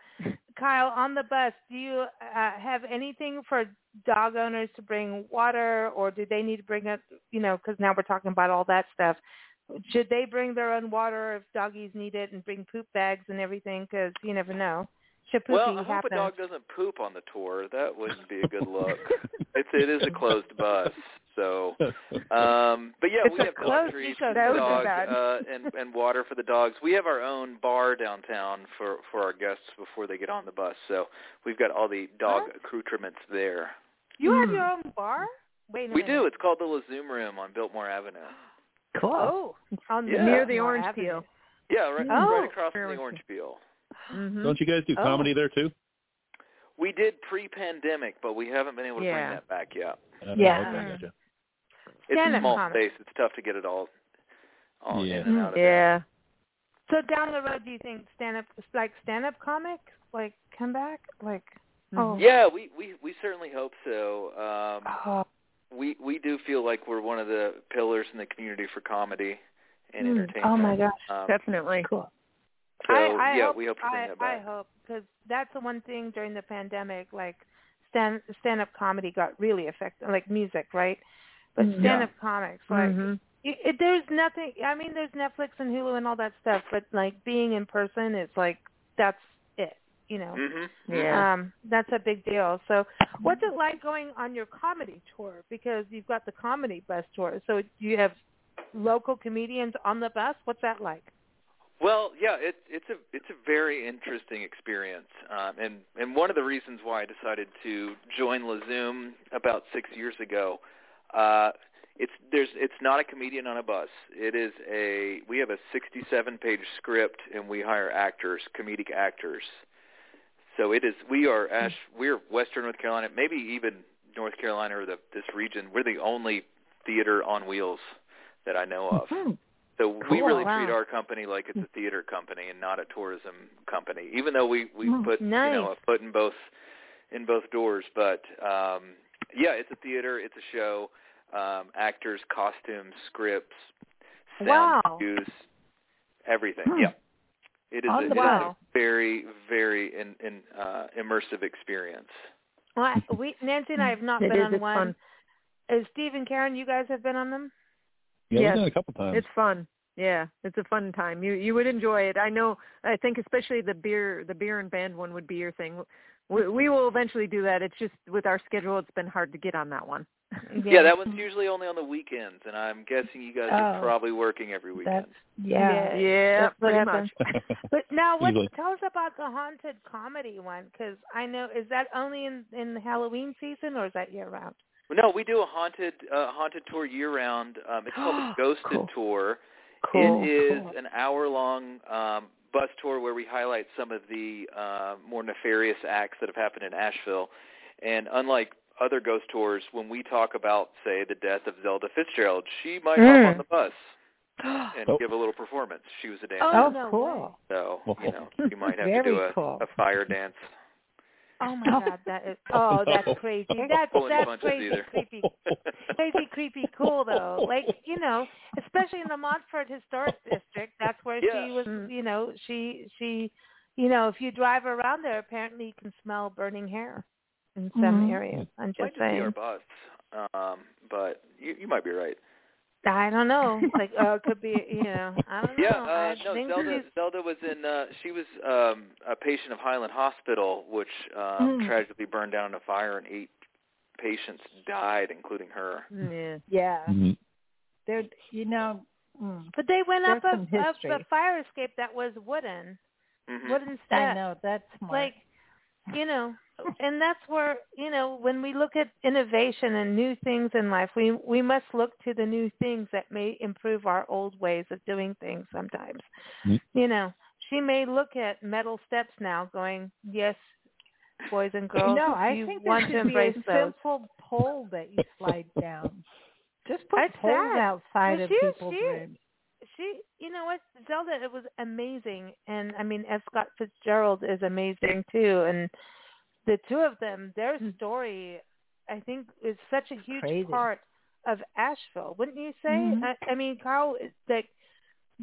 Kyle, on the bus, do you uh, have anything for dog owners to bring water, or do they need to bring up? You know, because now we're talking about all that stuff. Should they bring their own water if doggies need it, and bring poop bags and everything? Because you never know. Should Well, I hope happen? a dog doesn't poop on the tour. That wouldn't be a good [LAUGHS] look. it's it is a closed bus, so. Um, but yeah, It's we have closed dog treats for the That dog uh, and and water for the dogs. We have our own bar downtown for for our guests before they get on the bus. So we've got all the dog Huh? accoutrements there. you have Mm. your own bar? Wait a We minute. do. It's called the Lazoom Room on Biltmore Avenue. Cool. Oh, on Yeah. Near the orange Avenue. peel. Yeah, right, Oh. right across from the orange peel. Hmm Don't you guys do Oh. comedy there too? We did pre-pandemic, but we haven't been able to Yeah. bring that back yet. Uh, Yeah. okay, gotcha. It's a Stand-up small comic. space. It's tough to get it all, all Yeah. in and out of there. Yeah. So down the road, do you think stand up, like stand up comic, like come back, like oh Yeah, we we we certainly hope so. Um, oh we we do feel like we're one of the pillars in the community for comedy and Mm. entertainment. Oh, my gosh. Um, Definitely. cool. So I, I yeah, hope, we hope to bring I, that I hope because that's the one thing during the pandemic, like stand stand up comedy got really affected, like music, right? But Mm. stand up comics, like Mhm. it, it, there's nothing. I mean, there's Netflix and Hulu and all that stuff, but like being in person, it's like that's it, you know. Mhm. Yeah. Um, that's a big deal. So, what's it like going on your comedy tour? Because you've got the comedy bus tour. So, do you have local comedians on the bus? What's that like? Well, yeah, it, it's a it's a very interesting experience, um, and and one of the reasons why I decided to join LaZoom about six years ago, uh, it's there's it's not a comedian on a bus. It is a we have a 67 page script, and we hire actors, comedic actors. So it is we are Ash we're Western North Carolina, maybe even North Carolina or the this region. We're the only theater on wheels that I know of. So we really Wow. treat our company like it's a theater company and not a tourism company. Even though we we Mm, put you know a foot in both in both doors, but um yeah, it's a theater, it's a show, um actors, costumes, scripts, sound Wow. cues, everything. Hmm. Yeah. It is a, On it the is a very very in, in uh immersive experience. Well, we Nancy and I have not It been is. on one. fun. Is Steve and Karen? You guys have been on them? Yeah, Yes. we've done it a couple times. It's fun. Yeah, it's a fun time. You you would enjoy it. I know. I think especially the beer the beer and band one would be your thing. We, we will eventually do that. It's just with our schedule, it's been hard to get on that one. Yeah, that [LAUGHS] one's usually only on the weekends and I'm guessing you guys are Oh. probably working every weekend. That's yeah. Yeah, That's pretty happens. much. [LAUGHS] But now, what? Tell us about the haunted comedy one, because I know is that only in in the Halloween season or is that year round? No, we do a haunted uh, haunted tour year round. Um, it's called the [GASPS] Ghosted Cool. Tour. Cool. it is cool. an hour long um, bus tour where we highlight some of the uh, more nefarious acts that have happened in Asheville. And unlike other ghost tours, when we talk about, say, the death of Zelda Fitzgerald, she might hop Mm. on the bus. [GASPS] and Oh. give a little performance. She was a dancer. Oh, Oh, cool. So you know you might [LAUGHS] have to do a, cool. a fire dance. Oh my God, that is [LAUGHS] oh, that's crazy. That's that's crazy, either. creepy, [LAUGHS] crazy, creepy, cool though. [LAUGHS] Like you know, especially in the Montford Historic District, that's where Yeah. she was. Mm. You know, she she, you know, if you drive around there, apparently you can smell burning hair in some Mhm. areas. I'm just might just just be our saying. bus, um, but you you might be right. I don't know. [LAUGHS] Like, oh, it could be. You know, I don't know. Yeah, uh, I no, Zelda. she's- Zelda was in. Uh, she was um, a patient of Highland Hospital, which um, Mm. tragically burned down in a fire, and eight patients died, including her. Yeah. Yeah. Mhm. There, you know. Mm. But they went up a, up a fire escape that was wooden, Mhm. wooden I know that's smart. like you know and that's where you know when we look at innovation and new things in life we we must look to the new things that may improve our old ways of doing things sometimes Mhm. you know she may look at metal steps now going yes boys and girls no, I you think want there to should be a those simple pole that you slide down. Just put That's poles sad. outside Well, of she- people's she- rooms. She you know what zelda it was amazing and i mean f scott fitzgerald is amazing too and the two of them their story i think is such a huge Crazy. part of asheville wouldn't you say Mhm. I, I mean carl like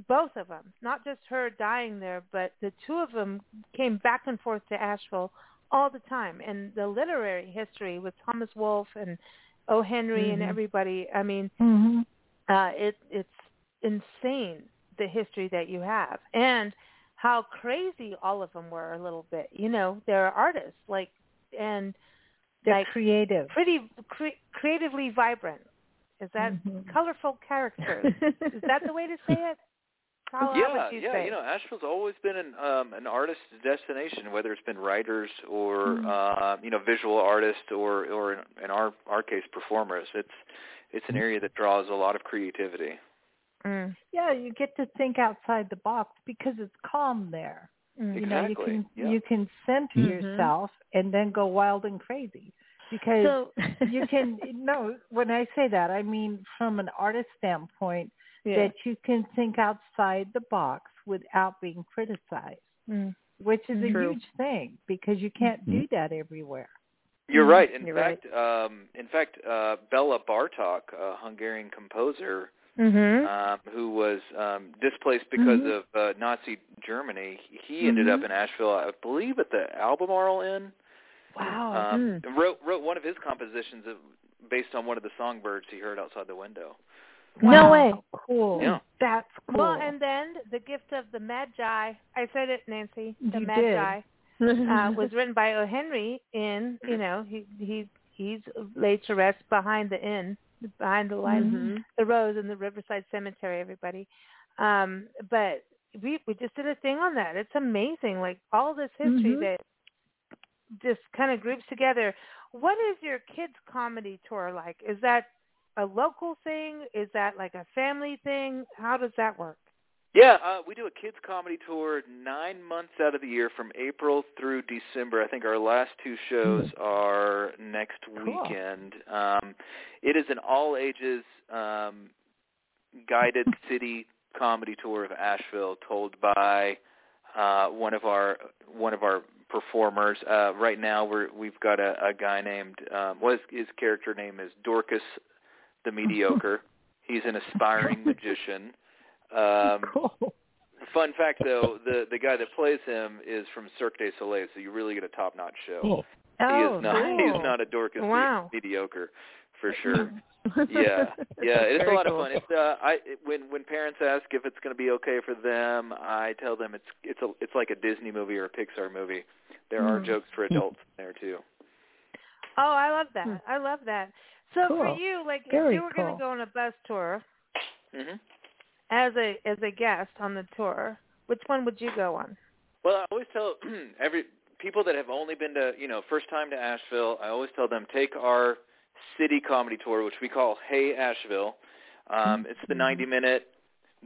both of them not just her dying there but the two of them came back and forth to asheville all the time and the literary history with thomas wolfe and o henry and Mhm. everybody i mean Mm-hmm. uh, it, it's insane the history that you have and how crazy all of them were a little bit. You know, they're artists like and They're like creative. pretty cre- creatively vibrant. Is that Mhm. colorful characters? [LAUGHS] Is that the way to say it? How, how yeah, would you yeah. say? You know, Asheville's always been an um, an artist destination, whether it's been writers or Mm-hmm. uh, you know visual artists or or in, in our our case performers. It's it's Mm-hmm. an area that draws a lot of creativity. Mm, Yeah, you get to think outside the box because it's calm there. mm. You know, you can yeah. you can center Mhm. yourself and then go wild and crazy because So [LAUGHS] you can no when i say that i mean from an artist standpoint yeah. that you can think outside the box without being criticized Mm. which is a huge thing because you can't do that everywhere You're Mhm. right. In You're fact, um, in fact, uh, Béla Bartók, a Hungarian composer, Mhm. um, who was um, displaced because Mhm. of uh, Nazi Germany, he ended up Mhm. in Asheville, I believe, at the Albemarle Inn. wow Um, Wrote wrote one of his compositions of, based on one of the songbirds he heard outside the window. No way. cool Yeah. that's cool Well, and then the gift of the Magi. I said it, Nancy. The You Magi. did. uh, [LAUGHS] was written by O. Henry in, you know, he he he's laid to rest behind the inn, behind the line, Mhm. the rose in the Riverside Cemetery. Everybody, um, but we we just did a thing on that. It's amazing, like all this history Mhm. that just kind of groups together. What is your kids comedy tour like? Is that a local thing? Is that like a family thing? How does that work? Yeah, uh, we do a kids comedy tour nine months out of the year from April through December. I think our last two shows are next Cool. weekend. Um, it is an all ages um, guided city comedy tour of Asheville, told by uh, one of our one of our performers. Uh, right now, we're we've got a, a guy named um, what his, his character name is Dorcas the [LAUGHS] Mediocre. He's an aspiring magician. Um, [LAUGHS] cool Fun fact, though, the the guy that plays him is from Cirque du Soleil, so you really get a top notch show. Cool. He oh is not he is cool. not a Dorcas Wow. mediocre for sure. [LAUGHS] yeah, yeah, it's a lot cool. of fun. It's uh, I it, when when parents ask if it's going to be okay for them, I tell them it's it's a it's like a Disney movie or a Pixar movie. There are Hmm. jokes for adults in there too. Oh, I love that. Hmm. I love that. So for you, like if you were going to go on a bus tour hmm as a as a guest on the tour, which one would you go on? Well, I always tell [CLEARS THROAT] every people that have only been to you know first time to Asheville. I always tell them take our city comedy tour, which we call Hey Asheville. Um, it's the 90 minute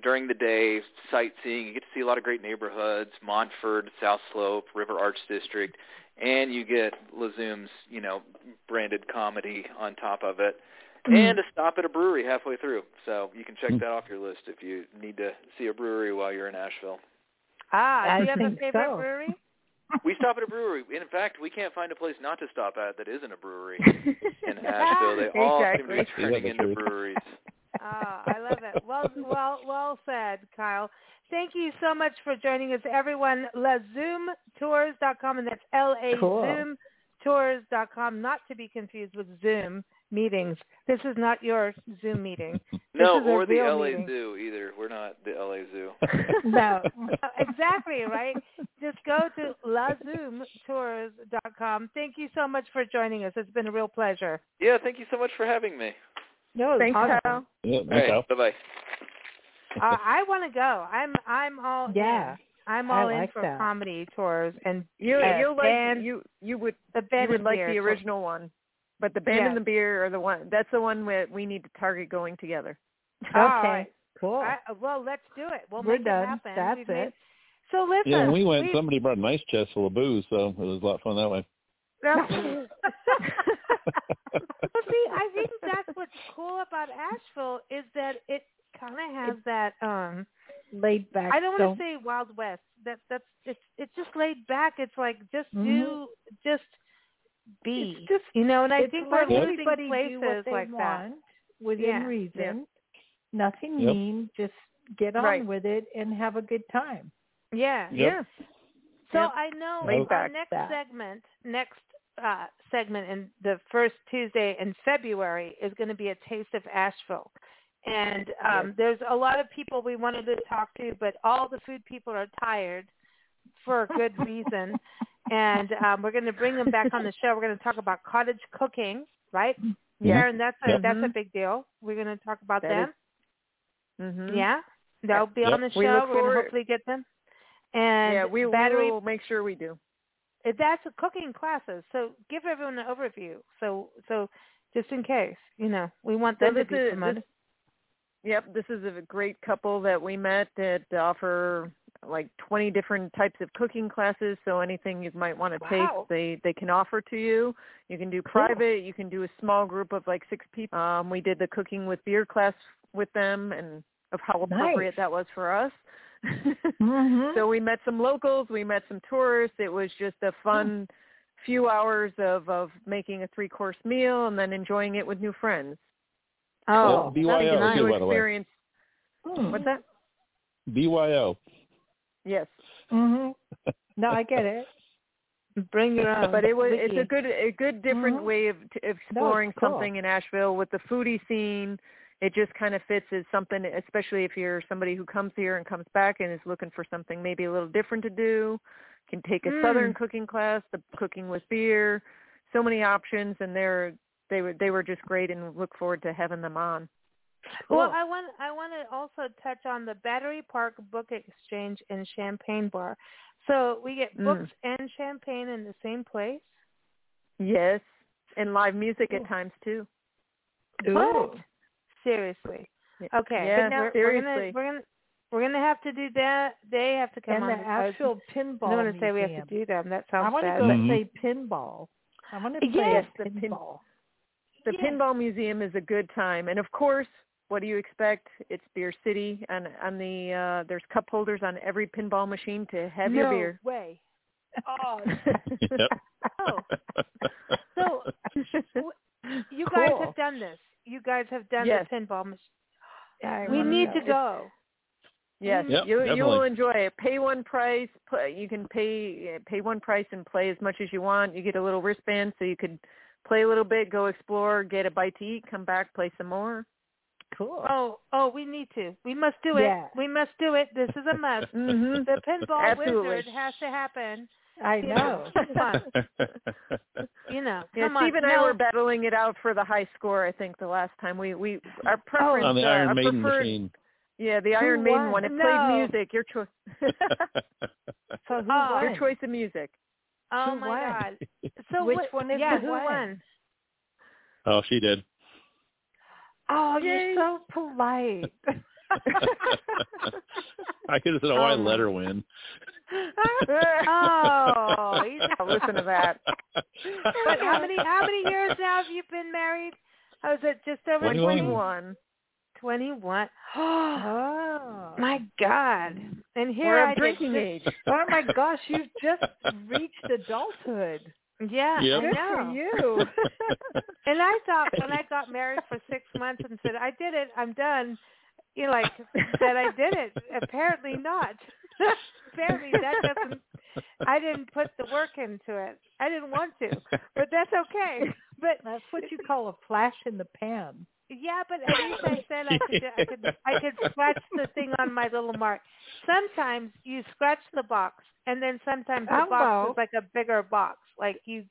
during the day sightseeing. You get to see a lot of great neighborhoods: Montford, South Slope, River Arts District, and you get Lazoom's you know branded comedy on top of it. And a stop at a brewery halfway through. So you can check that off your list if you need to see a brewery while you're in Asheville. Ah, I do you have a think favorite so. brewery? We stop at a brewery. In fact, we can't find a place not to stop at that isn't a brewery [LAUGHS] in Asheville. They all seem to be turning into breweries. Ah, I love it. Well, well, well said, Kyle. Thank you so much for joining us, everyone. LaZoomTours.com, and that's L-A Cool. Zoom Tours.com, not to be confused with Zoom meetings. This is not your Zoom meeting. [LAUGHS] No, is a or the real LA meeting. Zoo either. We're not the LA Zoo. [LAUGHS] [LAUGHS] No. Uh, exactly, right? Just go to LaZoomTours.com. Thank you so much for joining us. It's been a real pleasure. Yeah, thank you so much for having me. No, Thanks, awesome. Kyle. Yeah, All thanks, right, bye bye. Uh, I want to go. I'm I'm all Yeah. in. I'm I all in like for that. comedy tours and You Yes, you like and you you would the you would like beer the tour. original one, but the band Yes. and the beer are the one. That's the one that we need to target going together. [LAUGHS] Okay. right. Cool. I, well, let's do it. We'll We're make done. it happen. That's We've it. Made... So listen. Yeah, when we went, we- somebody brought a nice chest full of booze, so it was a lot of fun that way. well, see, [LAUGHS] I think that's what's cool about Asheville is that it kind of has that. um Laid back. I don't want don't- to say Wild West. That that's it's it's just laid back. It's like just Mhm. do just be. It's just- you know, and I think let we're losing everybody places do what they like that. within Yeah. reason. Nothing Yep. mean. Just get on Right. with it and have a good time. Yeah. Yep. So Yep. I know Laid our back. next That. segment, next uh, segment in the first Tuesday in February is going to be a taste of Asheville. And um, there's a lot of people we wanted to talk to, but all the food people are tired for a good reason. [LAUGHS] and um, we're going to bring them back on the show. We're going to talk about cottage cooking, right? Yeah. Karen, that's a Yep. that's a Mhm. big deal. We're going to talk about That them. Mm-hmm. Yeah, they'll be Yep. on the show. We look going to hopefully get them. And yeah, we, we battery will make sure we do. Uh, that's a cooking classes. So give everyone an overview. So so just in case, you know, we want So them to this be promoted. yep, this is a great couple that we met that offer like 20 different types of cooking classes. So anything you might want to Wow. take, they they can offer to you. You can do private. You can do a small group of like six people. Um, we did the cooking with beer class with them, and of how appropriate Nice. that was for us. [LAUGHS] Mhm. So we met some locals, we met some tourists. It was just a fun few hours of of making a three course meal and then enjoying it with new friends. oh, Yeah, that'd be BYO nice. too, New by the way. Hmm. What's that? BYO. Yes, Mhm. [LAUGHS] No, I get it. Bring your own. but it was it's a good a good different Mhm. way of t- exploring cool. something in Asheville with the foodie scene. It just kind of fits as something, especially if you're somebody who comes here and comes back and is looking for something maybe a little different to do. Can take a Mm. southern cooking class, the cooking with beer. So many options, and they're they were they were just great, and look forward to having them on. Well, I want I want to also touch on the Battery Park Book Exchange and Champagne Bar. So we get Mm. books and champagne in the same place. Yes, and live music Ooh. at times too. What? Seriously. Okay. Yeah, but now seriously. We're gonna we're gonna we're gonna have to do that. They have to come and on. the actual Asheville Pinball I don't want to say we have to do them. That sounds. I want to go but- Mhm. play pinball. I want to play Yes, a the pin- pinball. The Yeah. Pinball Museum is a good time, and of course, what do you expect? It's Beer City, and on the uh there's cup holders on every pinball machine to have no your beer. No way. Oh, [LAUGHS] Yep. Oh. [LAUGHS] so you guys Cool. have done this. You guys have done Yes. the pinball machine. [GASPS] We need to go. Yes, Yep, you you will enjoy it. Pay one price. Play, you can pay pay one price and play as much as you want. You get a little wristband so you could play a little bit, go explore, get a bite to eat, come back, play some more. Cool. Oh, oh, we need to. We must do it. Yeah. We must do it. This is a must. [LAUGHS] hmm The pinball Absolutely. wizard has to happen. I You know. Come on. [LAUGHS] You know. Yeah, come on. Steve and I were battling it out for the high score. I think the last time we we our preference On the uh, Iron our Maiden preferred, machine. Yeah, the Who Iron Maiden won? one. It No. played music. Your choice. [LAUGHS] So who Oh, won? Your choice of music. Oh Who my won? God. So Which what, one is yeah, who who won? won? oh, she did. Oh, Yay. you're so polite. [LAUGHS] I could have said, "Oh, I Um, let her win." Oh, he's Listen to that. But how many how many years now have you been married? I was at just over 21. 21. 21. [GASPS] Oh. my God. And here We're I of did drinking just- age. Oh my [LAUGHS] gosh, you've just reached adulthood. Yeah, Yep. I Good know. for you. [LAUGHS] And I thought when I got [LAUGHS] married for six months and said, I did it, I'm done, you know, like that I did it. Apparently not. [LAUGHS] Apparently that doesn't, I didn't put the work into it. I didn't want to, but that's okay. But That's what you call a flash in the pan. Yeah, but at least I said I could, I could, I could scratch the thing on my little mark. Sometimes you scratch the box, and then sometimes the Oh, box is like a bigger box. Like you,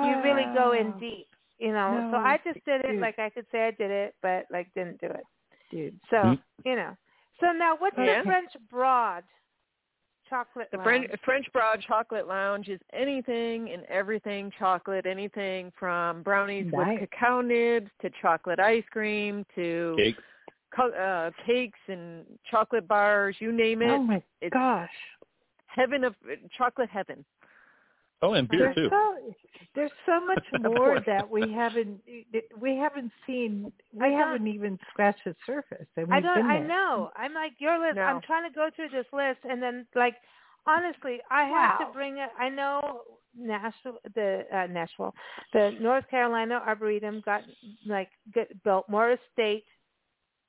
you really go in Oh, deep, you know. so I just did it dude. like I could say I did it, but like didn't do it. Dude. So Mm. you know. So now, what's Yeah. the French broad chocolate? The lounge? French French Broad Chocolate Lounge is anything and everything chocolate, anything from brownies Nice. with cacao nibs to chocolate ice cream to Cakes. co- uh, cakes and chocolate bars, you name it. Oh my It's gosh. heaven of chocolate heaven. Oh, and beer There's too. so there's so much [LAUGHS] more that we haven't we haven't seen. We I haven't even scratched the surface. And I we've don't. I know. I'm like your list. No. I'm trying to go through this list, and then like honestly, I have Wow. to bring it. I know Nashville, the uh, Nashville, the North Carolina Arboretum got like get built Morris State.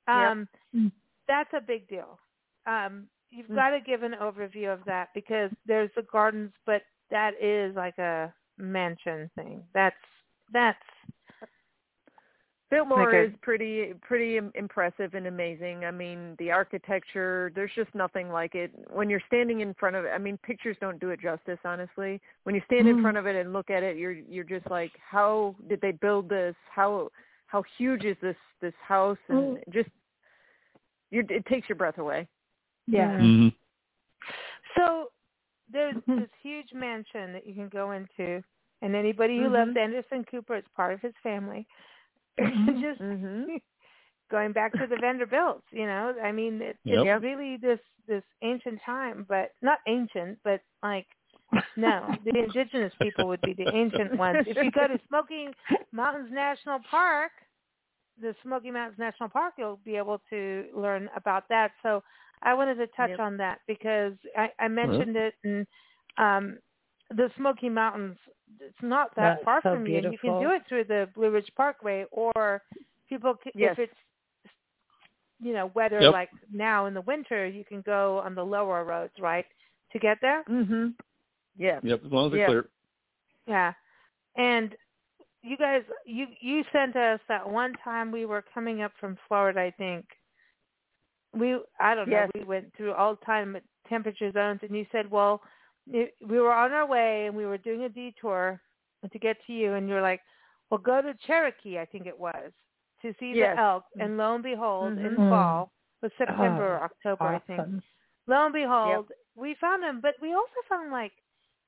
Um, Mm. that's a big deal. Um, you've Mm. got to give an overview of that because there's the gardens, but that is like a mansion thing. That's that's Biltmore Like a- is pretty pretty im- impressive and amazing. I mean, the architecture, there's just nothing like it. When you're standing in front of it, I mean, pictures don't do it justice, honestly. When you stand in Mm. front of it and look at it, you're you're just like, how did they build this? How how huge is this this house? And Mm. just you it takes your breath away. Yeah. hmm So there's [LAUGHS] this huge mansion that you can go into, and anybody who Mhm. loves Anderson Cooper, is part of his family. [LAUGHS] Mhm. Just Mhm. [LAUGHS] going back to the Vanderbilts, you know. I mean, it, Yep. it's really this this ancient time, but not ancient, but like no, the indigenous people would be the ancient ones. If you go to Smoky Mountains National Park, the Smoky Mountains National Park, you'll be able to learn about that. So I wanted to touch Yep. on that because I, I mentioned it, and um, the Smoky Mountains. It's not that That's far so from you. and You can do it through the Blue Ridge Parkway, or people c Yes. if it's you know weather Yep. like now in the winter, you can go on the lower roads, right, to get there. Mhm. Yeah. Yep, as long as it's Yeah. clear. Yeah. And you guys you you sent us that one time we were coming up from Florida, I think. We I don't know, Yes. we went through all time temperature zones and you said, "Well, it, we were on our way and we were doing a detour to get to you and you're like, "Well, go to Cherokee, I think it was, to see Yes. the elk." And lo and behold, in Mhm. fall, it was September Oh, or October, I think lo and behold, we found them. But we also found like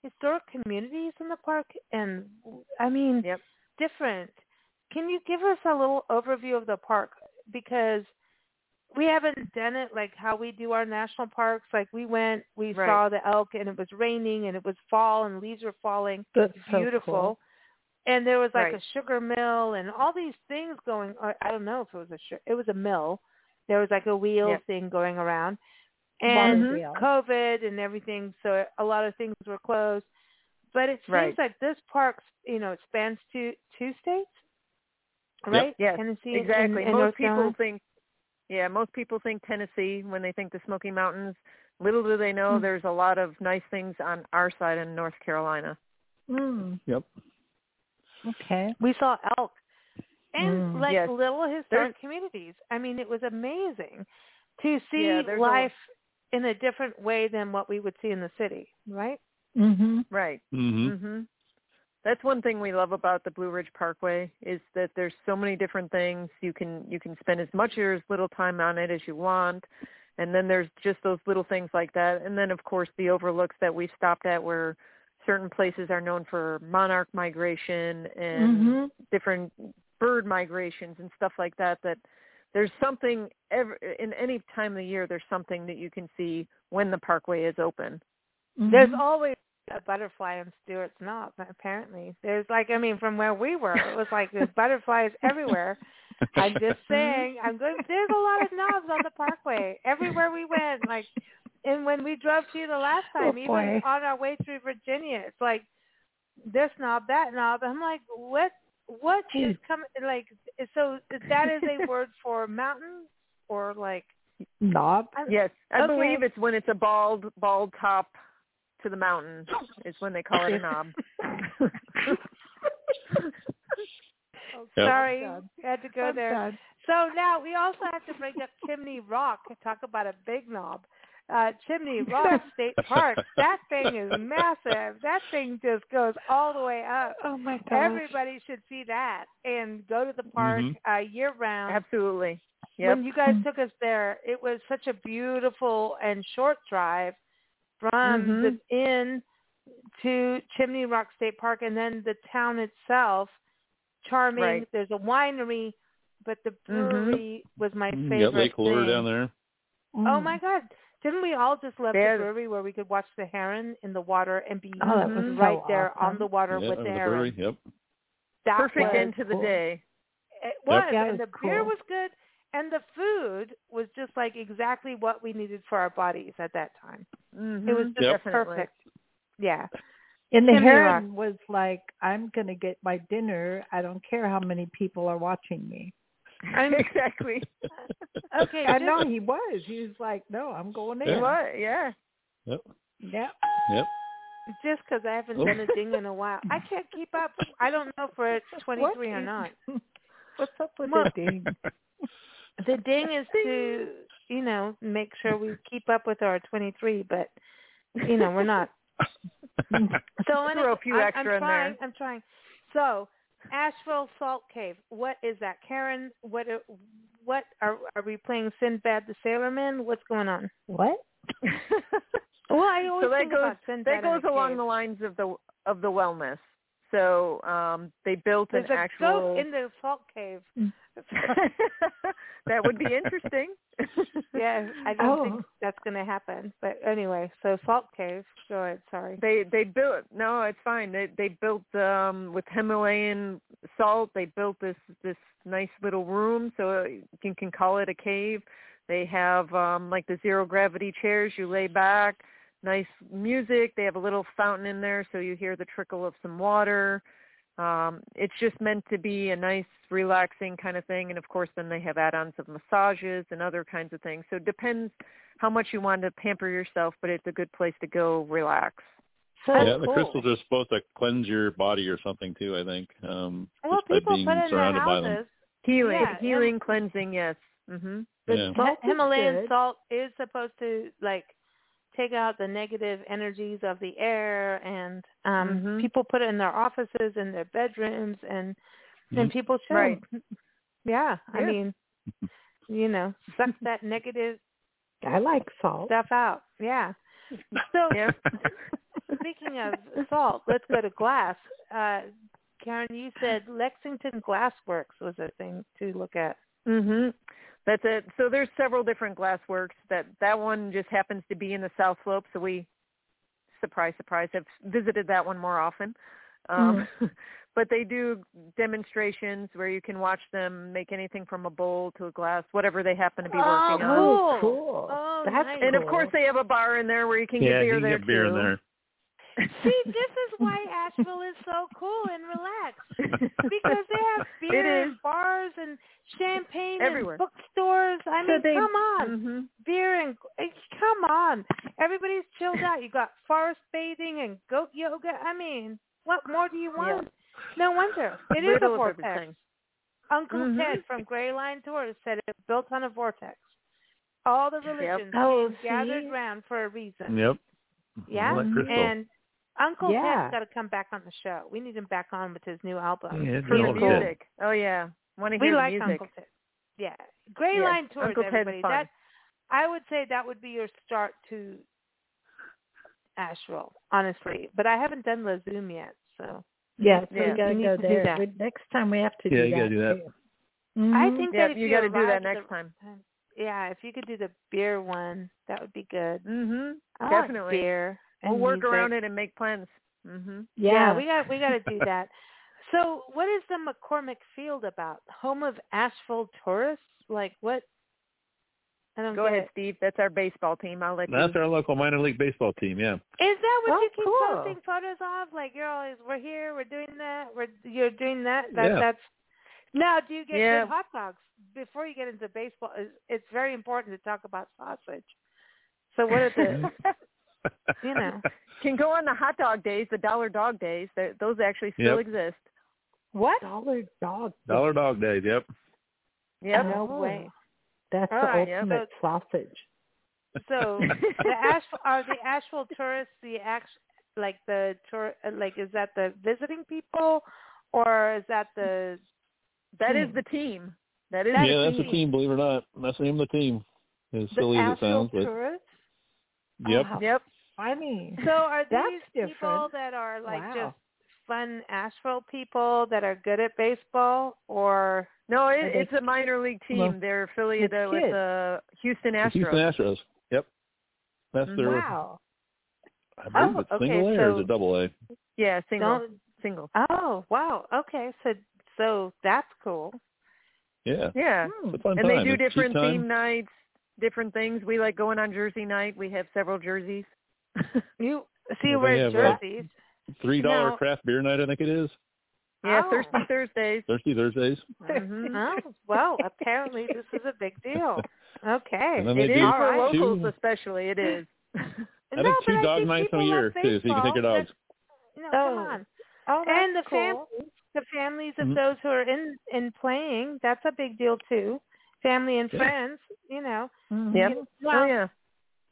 historic communities in the park, and I mean, Yep. different. Can you give us a little overview of the park because we haven't done it like how we do our national parks. Like we went, we Right. saw the elk, and it was raining, and it was fall, and leaves were falling. That's so Beautiful. cool. And there was like Right. a sugar mill and all these things going. I don't know if it was a it was a mill. There was like a wheel Yep. thing going around, and. COVID and everything, so a lot of things were closed. But it seems Right. like this park, you know, it spans two two states, right? Yes, Tennessee and- exactly. and most North people Carolina. think, yeah, most people think Tennessee when they think the Smoky Mountains. Little do they know Hmm. there's a lot of nice things on our side in North Carolina. Mm. Yep. Okay. We saw elk and Mm. like Yes. little There's- historic communities. I mean, it was amazing to see Yeah, there's a- life in a different way than what we would see in the city, right? Mhm. Right. hmm Mhm. That's one thing we love about the Blue Ridge Parkway is that there's so many different things. You can you can spend as much or as little time on it as you want. And then there's just those little things like that. And then of course the overlooks that we've stopped at where certain places are known for monarch migration and Mhm. different bird migrations and stuff like that that there's something ever in any time of the year there's something that you can see when the parkway is open. There's Mhm. always a butterfly in Stewart's Knob, apparently. There's like I mean from where we were, it was like there's butterflies everywhere. I'm just [LAUGHS] mm-hmm. saying. I'm going. There's a lot of knobs on the Parkway everywhere we went. Like, and when we drove to you the last Oh, time, even boy. on our way through Virginia, it's like this knob, that knob. I'm like, what? What hmm. is coming? Like, so that is a word for mountain or like Knob. I'm- Yes, I Okay. believe it's when it's a bald bald top to the mountain [LAUGHS] is when they call it a knob. [LAUGHS] [LAUGHS] Yep. Sorry, done. had to go I'm there. done. So now we also have to bring up Chimney Rock. To talk about a big knob. Uh, Chimney Rock State Park. That thing is massive. That thing just goes all the way up. Oh my gosh. Everybody should see that and go to the park Mhm. uh, year round. Absolutely. Yep. When you guys took us there, it was such a beautiful and short drive from Mhm. the inn to Chimney Rock State Park, and then the town itself. Charming. Right. There's a winery, but the Mhm. brewery was my Mm, favorite. Got Lake Lure down there. Oh Mm. my God! Didn't we all just love Yeah. the brewery where we could watch the heron in the water and be Oh, that was right so there on the water yeah, with the the heron? brewery. Yep. That Perfect end to the cool. day. It was, Yeah, it and was the beer was good, and the food was just like exactly what we needed for our bodies at that time. Mm-hmm. It was just Yep. perfect. Yeah. And the Chimney heron was like, I'm going to get my dinner. I don't care how many people are watching me. I'm- [LAUGHS] exactly. Okay. I know he was. He was like, no, I'm going Yeah. in. What? Yeah. Yep. Yep. Yep. Just because I haven't Oh. done a ding in a while, I can't keep up. I don't know if we're at [LAUGHS] 23 or not. [LAUGHS] What's up with Well- the ding? The ding is to, you know, make sure we keep up with our 23, but you know, we're not. [LAUGHS] So anyway, Throw a few I'm, extra I'm in trying. there. I'm trying. So, Asheville Salt Cave. What is that, Karen? What? are- What are are we playing? Sinbad the Sailorman? What's going on? What? [LAUGHS] Well, I always so that think goes about Sinbad that goes in along cave. the lines of the of the wellness. So um they built There's an a actual goat in the salt cave. [LAUGHS] that would be interesting. [LAUGHS] yeah, I don't Oh. think that's going to happen. But anyway, so salt cave. Go ahead. Sorry. They they built no, it's fine. They they built um with Himalayan salt. They built this this nice little room so you can call it a cave. They have um like the zero gravity chairs. You lay back. Nice music. They have a little fountain in there so you hear the trickle of some water. Um, it's just meant to be a nice, relaxing kind of thing. And of course, then they have add-ons of massages and other kinds of things. So it depends how much you want to pamper yourself, but it's a good place to go relax. So yeah, the crystals are supposed to cleanse your body or something too. I think. Um, Well, just people being put it in their surrounded by them. houses. Healing, Yeah, healing, cleansing. Yes. Mhm. The Yeah. Salt Himalayan good. salt is supposed to like take out the negative energies of the air, and um Mhm. people put it in their offices, and their bedrooms, and and Mhm. people should. Right. [LAUGHS] Yeah, I mean, you know, suck that [LAUGHS] negative I like salt. stuff out. Yeah. So [LAUGHS] Yeah. speaking of salt, let's go to glass. Uh, Karen, you said Lexington Glass Works was a thing to look at. Mhm. That's it. So there's several different glass works. That that one just happens to be in the South Slope, so we surprise surprise have visited that one more often. Um [LAUGHS] but they do demonstrations where you can watch them make anything from a bowl to a glass, whatever they happen to be Oh, working on. cool. cool. Oh, That's nice. And of course they have a bar in there where you can yeah, get beer you can there get beer too. there. See, this is why Asheville is so cool and relaxed because they have [LAUGHS] beer and bars and champagne Everywhere. and bookstores. I So mean, they- come on, Mhm. beer and eh, come on. Everybody's chilled out. You got forest bathing and goat yoga. I mean, what more do you want? No wonder it is a vortex. everything. Uncle Mhm. Ted from Gray Line Tours said it built on a vortex. All the religions Oh, came gathered see? round for a reason. Yep. Yeah, and Uncle Yeah. Ted's got to come back on the show. We need him back on with his new album. Yeah, For the Uncle Ted. music. Oh yeah. Want to we hear like the music. Uncle Ted. Yeah, Gray Yes, Line Tours, Uncle Ted's everybody. fun. That I would say that would be your start to Asheville, honestly. But I haven't done La Zoom yet, so Yeah, so Yeah. we gotta go to do there. that. We- next time we have to Yeah, do you that. gotta do that. too. I think Yeah, that if you got to do that next time. Yeah, if you could do the beer one, that would be good. Mhm. I like Definitely. beer. We'll work music. around it and make plans. Mhm. Yeah, Yeah. we got we got to do that. So, what is the McCormick Field about? Home of Asheville tourists? Like what? I don't Go ahead, it. Steve. That's our baseball team. I'll let That's you. our local minor league baseball team. Yeah. Is that what Oh, you keep cool. posting photos of? Like you're always, we're here, we're doing that, we're you're doing that. That Yeah. that's. Now, do you get Yeah. good hot dogs before you get into baseball? It's, it's very important to talk about sausage. So what are the, [LAUGHS] [LAUGHS] you know? Can go on the hot dog days, the dollar dog days. They're- Those actually still Yep. exist. What? Dollar dog. Dollar Dog Days. Yep. Yep. No Oh, way. That's All the right, yeah, ultimate sausage. So [LAUGHS] the Ash are the actual tourists the act like the tour like is that the visiting people or is that the That is team. the team. That is That yeah, is that's the the team. Believe it or not, that's the name of the team. As the silly as it actual sounds, but tourists? yep. Oh, how Yep. Funny. So are [LAUGHS] That's these people different. that are like Wow. just fun Asheville people that are good at baseball or No, it, it's a minor league team. Well, They're affiliated with kids. the Houston The Astros. Houston Astros. Yep. That's their. wow. I believe Oh, it's okay, single A or so- is it double A? Yeah, single. don't Single. Oh, wow. Okay. So so that's cool. Yeah. Yeah. Hmm. It's a fun And they do It's different theme nights, different things. We like going on Jersey night. We have several jerseys. [LAUGHS] You see Yeah, you wear they have, uh, jerseys. Three dollar craft beer night, I think it is. yeah, Oh. Thirsty Thursdays. Thirsty Thursdays. hmm Oh, well, apparently this is a big deal. Okay. And then they It do is All for right. locals, two- especially. It is. I think but two dog nights a year too, so you can take your baseball. dogs. No, Oh. come on. Oh, and the cool. families, the families of Mhm. those who are in in playing, that's a big deal too. Family and Yeah. friends, you know. Mhm. Yep. You- Oh yeah.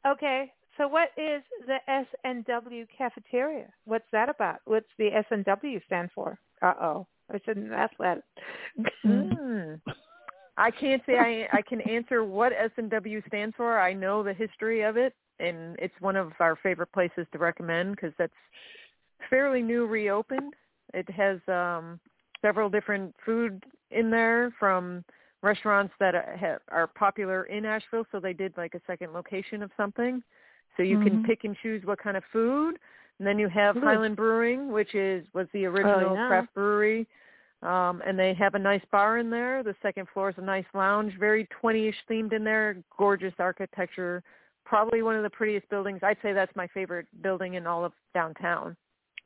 Okay. So what is the S&W cafeteria? What's that about? What's the S&W stand for? Uh oh. I shouldn't ask that. Hmm. I can't say I I can answer what S and W stands for. I know the history of it, and it's one of our favorite places to recommend because that's fairly new, reopened. It has um several different food in there from restaurants that ha- are popular in Asheville. So they did like a second location of something, so you can Mhm. pick and choose what kind of food. And then you have Ooh. Highland Brewing, which is was the original yeah. craft brewery. Um, and they have a nice bar in there. The second floor is a nice lounge, very 20-ish themed in there. Gorgeous architecture. Probably one of the prettiest buildings. I'd say that's my favorite building in all of downtown.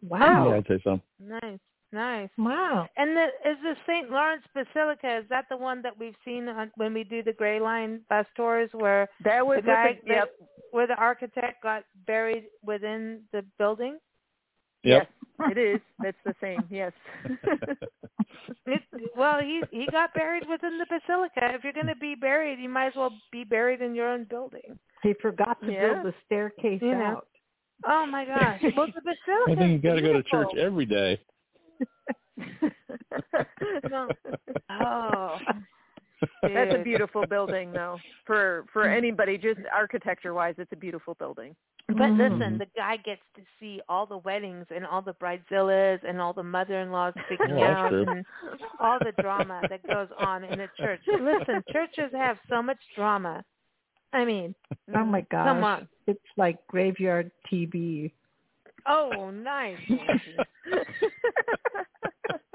Wow. Yeah, I'd say so. Nice. Nice. Wow. And the, is the St. Lawrence Basilica, is that the one that we've seen on, when we do the Gray Line bus tours where That was the guy the, yep. where the architect got buried within the building? Yep. Yes, it is. That's the same. Yes. [LAUGHS] It, well, he he got buried within the basilica. If you're going to be buried, you might as well be buried in your own building. He forgot to Yeah. build the staircase You know. out. Oh my gosh! Well, the [LAUGHS] basilica. I think you got to go to church every day. [LAUGHS] No. Oh. That's a beautiful building, though. For for anybody, just architecture wise, it's a beautiful building. But Mhm. listen, the guy gets to see all the weddings and all the bridezillas and all the mother-in-laws speaking Oh, that's out and all the drama that goes on in a church. Listen, churches have so much drama. I mean, Oh my gosh. come on. It's like graveyard TV. Oh, nice. [LAUGHS] [LAUGHS]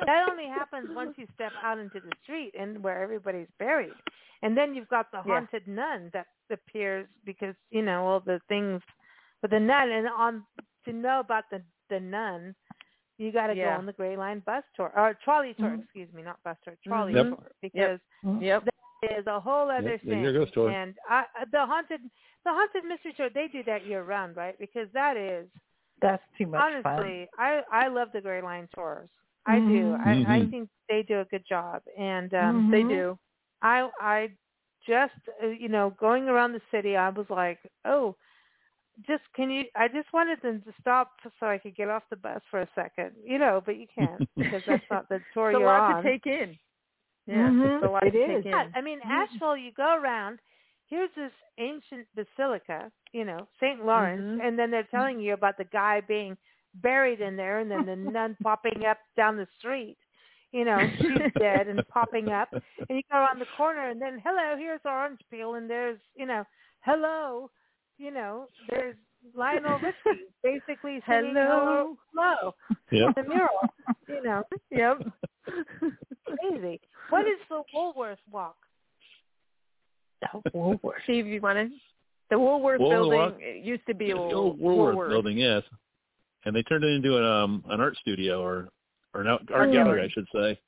That only happens once you step out into the street and where everybody's buried. And then you've got the Yeah. haunted nun that appears because, you know, all the things with the nun and on to know about the the nun, you got to Yeah. go on the Gray Line bus tour or trolley tour, Mhm. excuse me, not bus tour, trolley Yep. tour because Yep. is a whole other Yep, thing. Ghost Tour. And I, the haunted the haunted mystery tour, they do that year round, right? Because that is That's too much fun. honestly, I I love the Gray Line tours. I do. Mhm. I I Mhm. think they do a good job, and um Mhm. They do. I I just uh, you know going around the city, I was like, oh, just can you? I just wanted them to stop so I could get off the bus for a second, you know, but you can't [LAUGHS] because that's not the tour It's you're lot on. to take in. Yeah, Mhm. it's a lot It to is. take Yeah, in. I mean, Asheville, you go around, here's this ancient basilica, you know, St. Lawrence, Mhm. and then they're telling you about the guy being buried in there and then the [LAUGHS] nun popping up down the street. You know, she's [LAUGHS] dead and popping up. And you go around the corner and then, hello, here's orange peel and there's, you know, hello, you know, there's Lionel Richie basically [LAUGHS] singing Hello. Hello Yep. the mural. You know, Yep. crazy. What is the Woolworth Walk? Woolworth. Steve, you want to? The Woolworth Woolworth building Walk? it used to be a the old Woolworth, Woolworth. building, yes. And they turned it into an um an art studio or or an art, art Art gallery, gallery. I should say.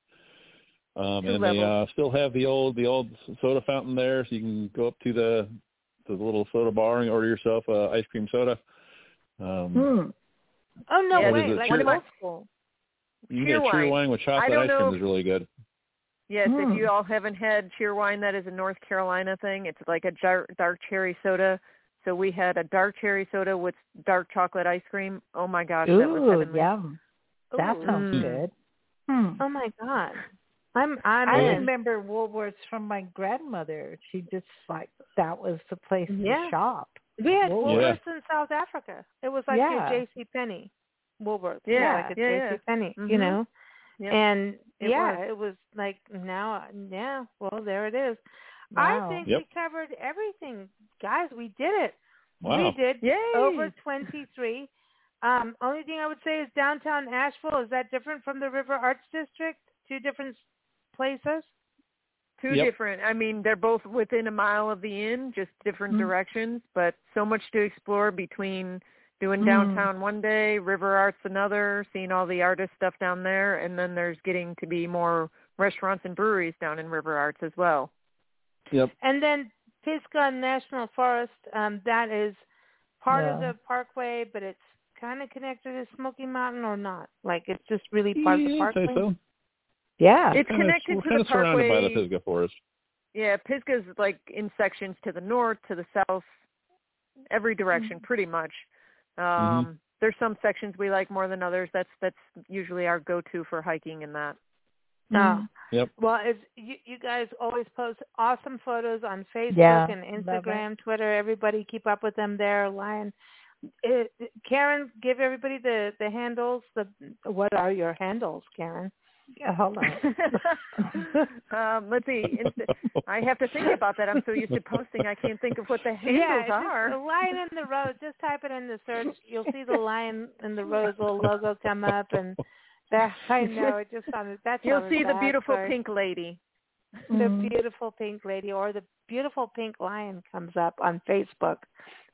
Um, Two and they uh, still have the old the old soda fountain there, so you can go up to the to the little soda bar and order yourself a ice cream soda. Um, Hmm. Oh no Yeah, What is way! it, Like Cheer- old school. You can get Cheerwine. Cheerwine with chocolate ice cream know is really good. Yes, Hmm. if you all haven't had Cheerwine, that is a North Carolina thing. It's like a dark, dark cherry soda. So we had a dark cherry soda with dark chocolate ice cream. Oh my gosh, that was Ooh, heavenly. yum. That Ooh. sounds Mm. good. Hmm. Oh my god. I'm I'm I in. remember Woolworths from my grandmother. She just like that was the place Yeah. to shop. We had Woolworths. Woolworths in South Africa. It was like Yeah. your J.C. Penney, Woolworths. Yeah, like a yeah, J.C. yeah. Penney. Mhm. You know, Yep. and It yeah, was. it was like now, yeah. Well, there it is. Wow. I think Yep. we covered everything, guys. We did it. Wow. We did Yay! over 23. Um, only thing I would say is downtown Asheville. Is that different from the River Arts District? Two different places? Two Yep. different. I mean, they're both within a mile of the inn, just different Mhm. directions, but so much to explore between doing Mm. downtown one day, River Arts another, seeing all the artist stuff down there, and then there's getting to be more restaurants and breweries down in River Arts as well. Yep. And then Pisgah National Forest, um, that is part of the parkway, but it's kind of connected to Smoky Mountain or not? Like it's just really part of the Yeah, parkway? say so. Yeah. It's Kinda- connected we're to kind the of surrounded by the parkway. Pisgah Forest. Yeah, Pisgah's like in sections to the north, to the south, every direction pretty much. Um there's some sections we like more than others. That's that's usually our go-to for hiking and that. Oh. Yep. Well, it's, you, you guys always post awesome photos on Facebook Yeah, and Instagram, Twitter. Everybody keep up with them there. Lion, it, Karen, give everybody the the handles. The what are your handles, Karen? Yeah, hold on. [LAUGHS] um, let's see. I have to think about that. I'm so used to posting, I can't think of what the handles yeah, just are. the lion in the rose. Just type it in the search. You'll see the lion in the rose little logo come up, and that I know it just sounded. That's You'll sounded see the beautiful sorry. pink lady. the Mhm. beautiful pink lady or the beautiful pink lion comes up on Facebook.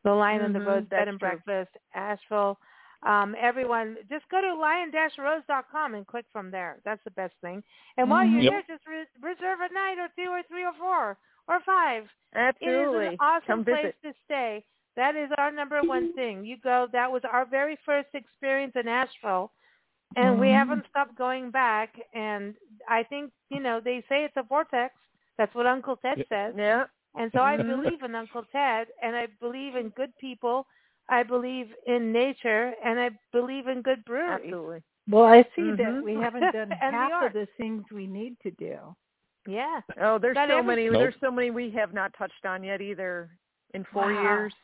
The Lion in the Mhm, Rose Bed and true. Breakfast, Asheville. Um, everyone, just go to lion-rose.com and click from there. That's the best thing. And while you're Yep. there, just re- reserve a night or two or three or four or five. Absolutely. It is an awesome Come place visit. to stay. That is our number one thing. You go. That was our very first experience in Asheville, and we Mhm. haven't stopped going back. And I think you know they say it's a vortex. That's what Uncle Ted says. Yeah. And so I Mhm. believe in Uncle Ted, and I believe in good people. I believe in nature, and I believe in good breweries. Absolutely. Well, I see Mhm. that we haven't [LAUGHS] done half of the things we need to do. Yeah. Oh, there's Got so every- many. Nope. There's so many we have not touched on yet either in four Wow. years.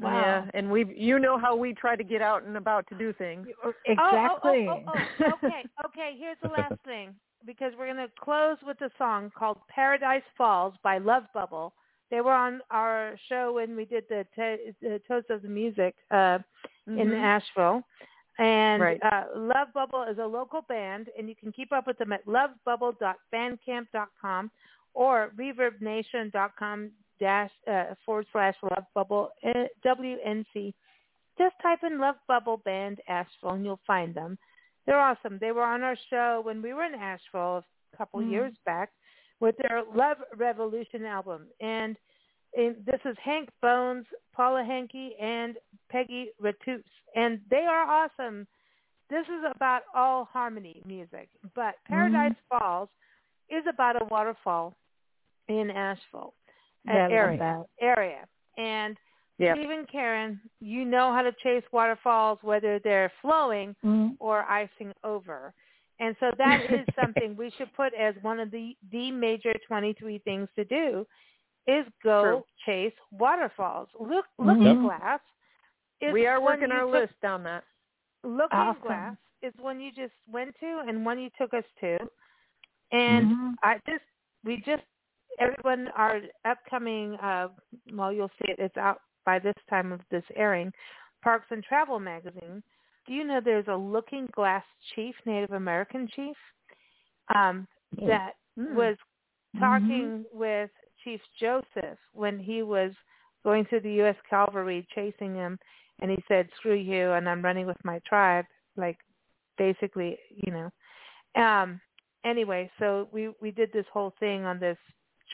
Wow. Yeah, and we you know how we try to get out and about to do things. Exactly. Oh, oh, oh, oh, okay, [LAUGHS] okay. Here's the last thing because we're going to close with a song called "Paradise Falls" by Love Bubble. They were on our show when we did the, te- the Toast of the Music uh, in Mhm. Asheville. And Right. uh, Love Bubble is a local band, and you can keep up with them at lovebubble.bandcamp.com or reverbnation.com dash uh, forward slash Love Bubble uh, WNC. Just type in Love Bubble Band Asheville, and you'll find them. They're awesome. They were on our show when we were in Asheville a couple Mm. years back with their Love Revolution album. And, and this is Hank Bones, Paula Henke, and Peggy Ratusz. And they are awesome. This is about all harmony music. But Paradise Falls is about a waterfall in Asheville Yeah, area. area. And Yeah. Steve and Karen, you know how to chase waterfalls, whether they're flowing Mhm. or icing over. And so that is something we should put as one of the, the major 23 things to do is go True. chase waterfalls. Look, Looking Mhm. Glass is we are working our took- list down that. Looking Awesome. Glass is one you just went to and one you took us to. And Mhm. I just we just everyone our upcoming uh well you'll see it it's out by this time of this airing, Parks and Travel magazine. Do you know there's a Looking Glass chief, Native American chief, um, Oh. that Mm. was talking with Chief Joseph when he was going through the U.S. Cavalry chasing him, and he said, "Screw you," and I'm running with my tribe, like basically, you know. Um, anyway, so we we did this whole thing on this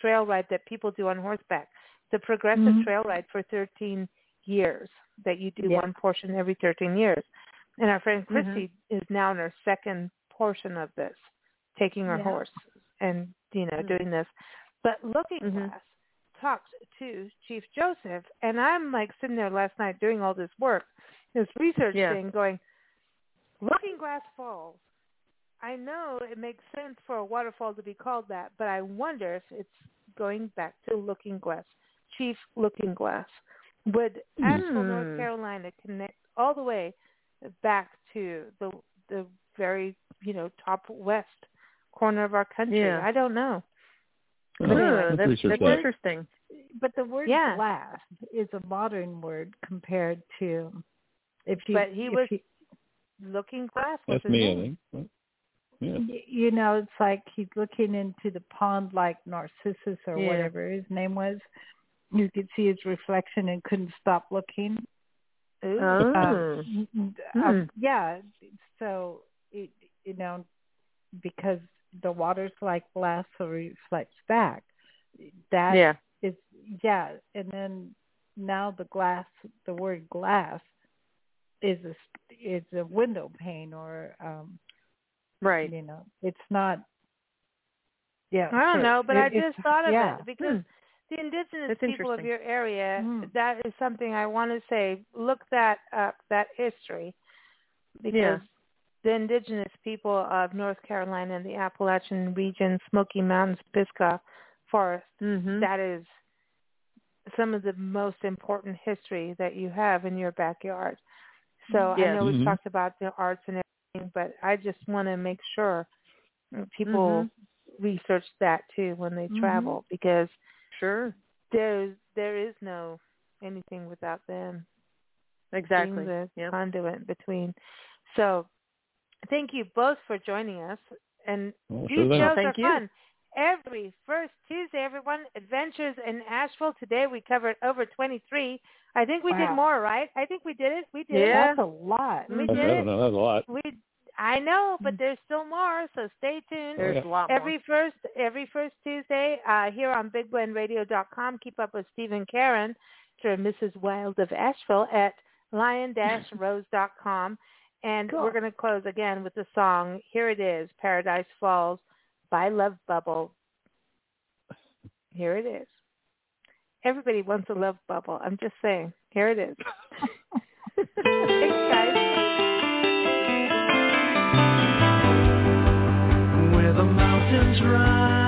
trail ride that people do on horseback. the progressive Mhm. trail ride for 13 years that you do Yeah. one portion every 13 years. And our friend Mhm. Christy is now in her second portion of this, taking her Yeah. horse and you know Mm. doing this. But Looking Mhm. Glass talked to Chief Joseph, and I'm like sitting there last night doing all this work, this research Yeah. thing, going, Looking Glass Falls. I know it makes sense for a waterfall to be called that, but I wonder if it's going back to Looking Glass, Chief Looking Glass. Would Asheville, North Hmm. Carolina connect all the way back to the the very you know top west corner of our country? Yeah. I don't know. Well, But anyway, let's that's that's that. interesting. But the word Yeah. glass is a modern word compared to if you. But he if was you, Looking Glass was That's me, I think. Yeah. you know, it's like he's looking into the pond like Narcissus or Yeah. whatever his name was. You could see his reflection and couldn't stop looking. Ooh. Oh. Um, Hmm. um, yeah, so it you know because the water's like glass, so it reflects back. That yeah. is yeah, and then now the glass, the word glass, is a is a window pane or um Right. you know it's not. Yeah, I don't so know, but it- I just thought of yeah. it because Hmm. The indigenous That's people of your area, Mm. that is something I want to say. Look that up, that history, because Yeah. the indigenous people of North Carolina and the Appalachian region, Smoky Mountains, Pisgah Forest, Mhm. that is some of the most important history that you have in your backyard. So I know we've Mhm. talked about the arts and everything, but I just want to make sure people Mhm. research that too when they Mhm. travel because Sure. there's there is no anything without them Exactly. being the Yep. conduit between. So thank you both for joining us and Well, these sure shows Thank are you. fun. Every first Tuesday, everyone, Adventures in Asheville. Today we covered over 23. I think we did more, right? I think we did it. We did Yeah. That's a lot. We That's, did I it. don't know. That's a lot. it. We, I know, but there's still more, so stay tuned. There's a lot more. Every first every first Tuesday uh, here on BigBlendRadio.com. Keep up with Steve and Karen for Mrs. Wild of Asheville at lion-rose.com. And Cool. we're going to close again with the song. Here it is, Paradise Falls by Love Bubble. Here it is. Everybody wants a love bubble. I'm just saying. Here it is. [LAUGHS] [LAUGHS] mountains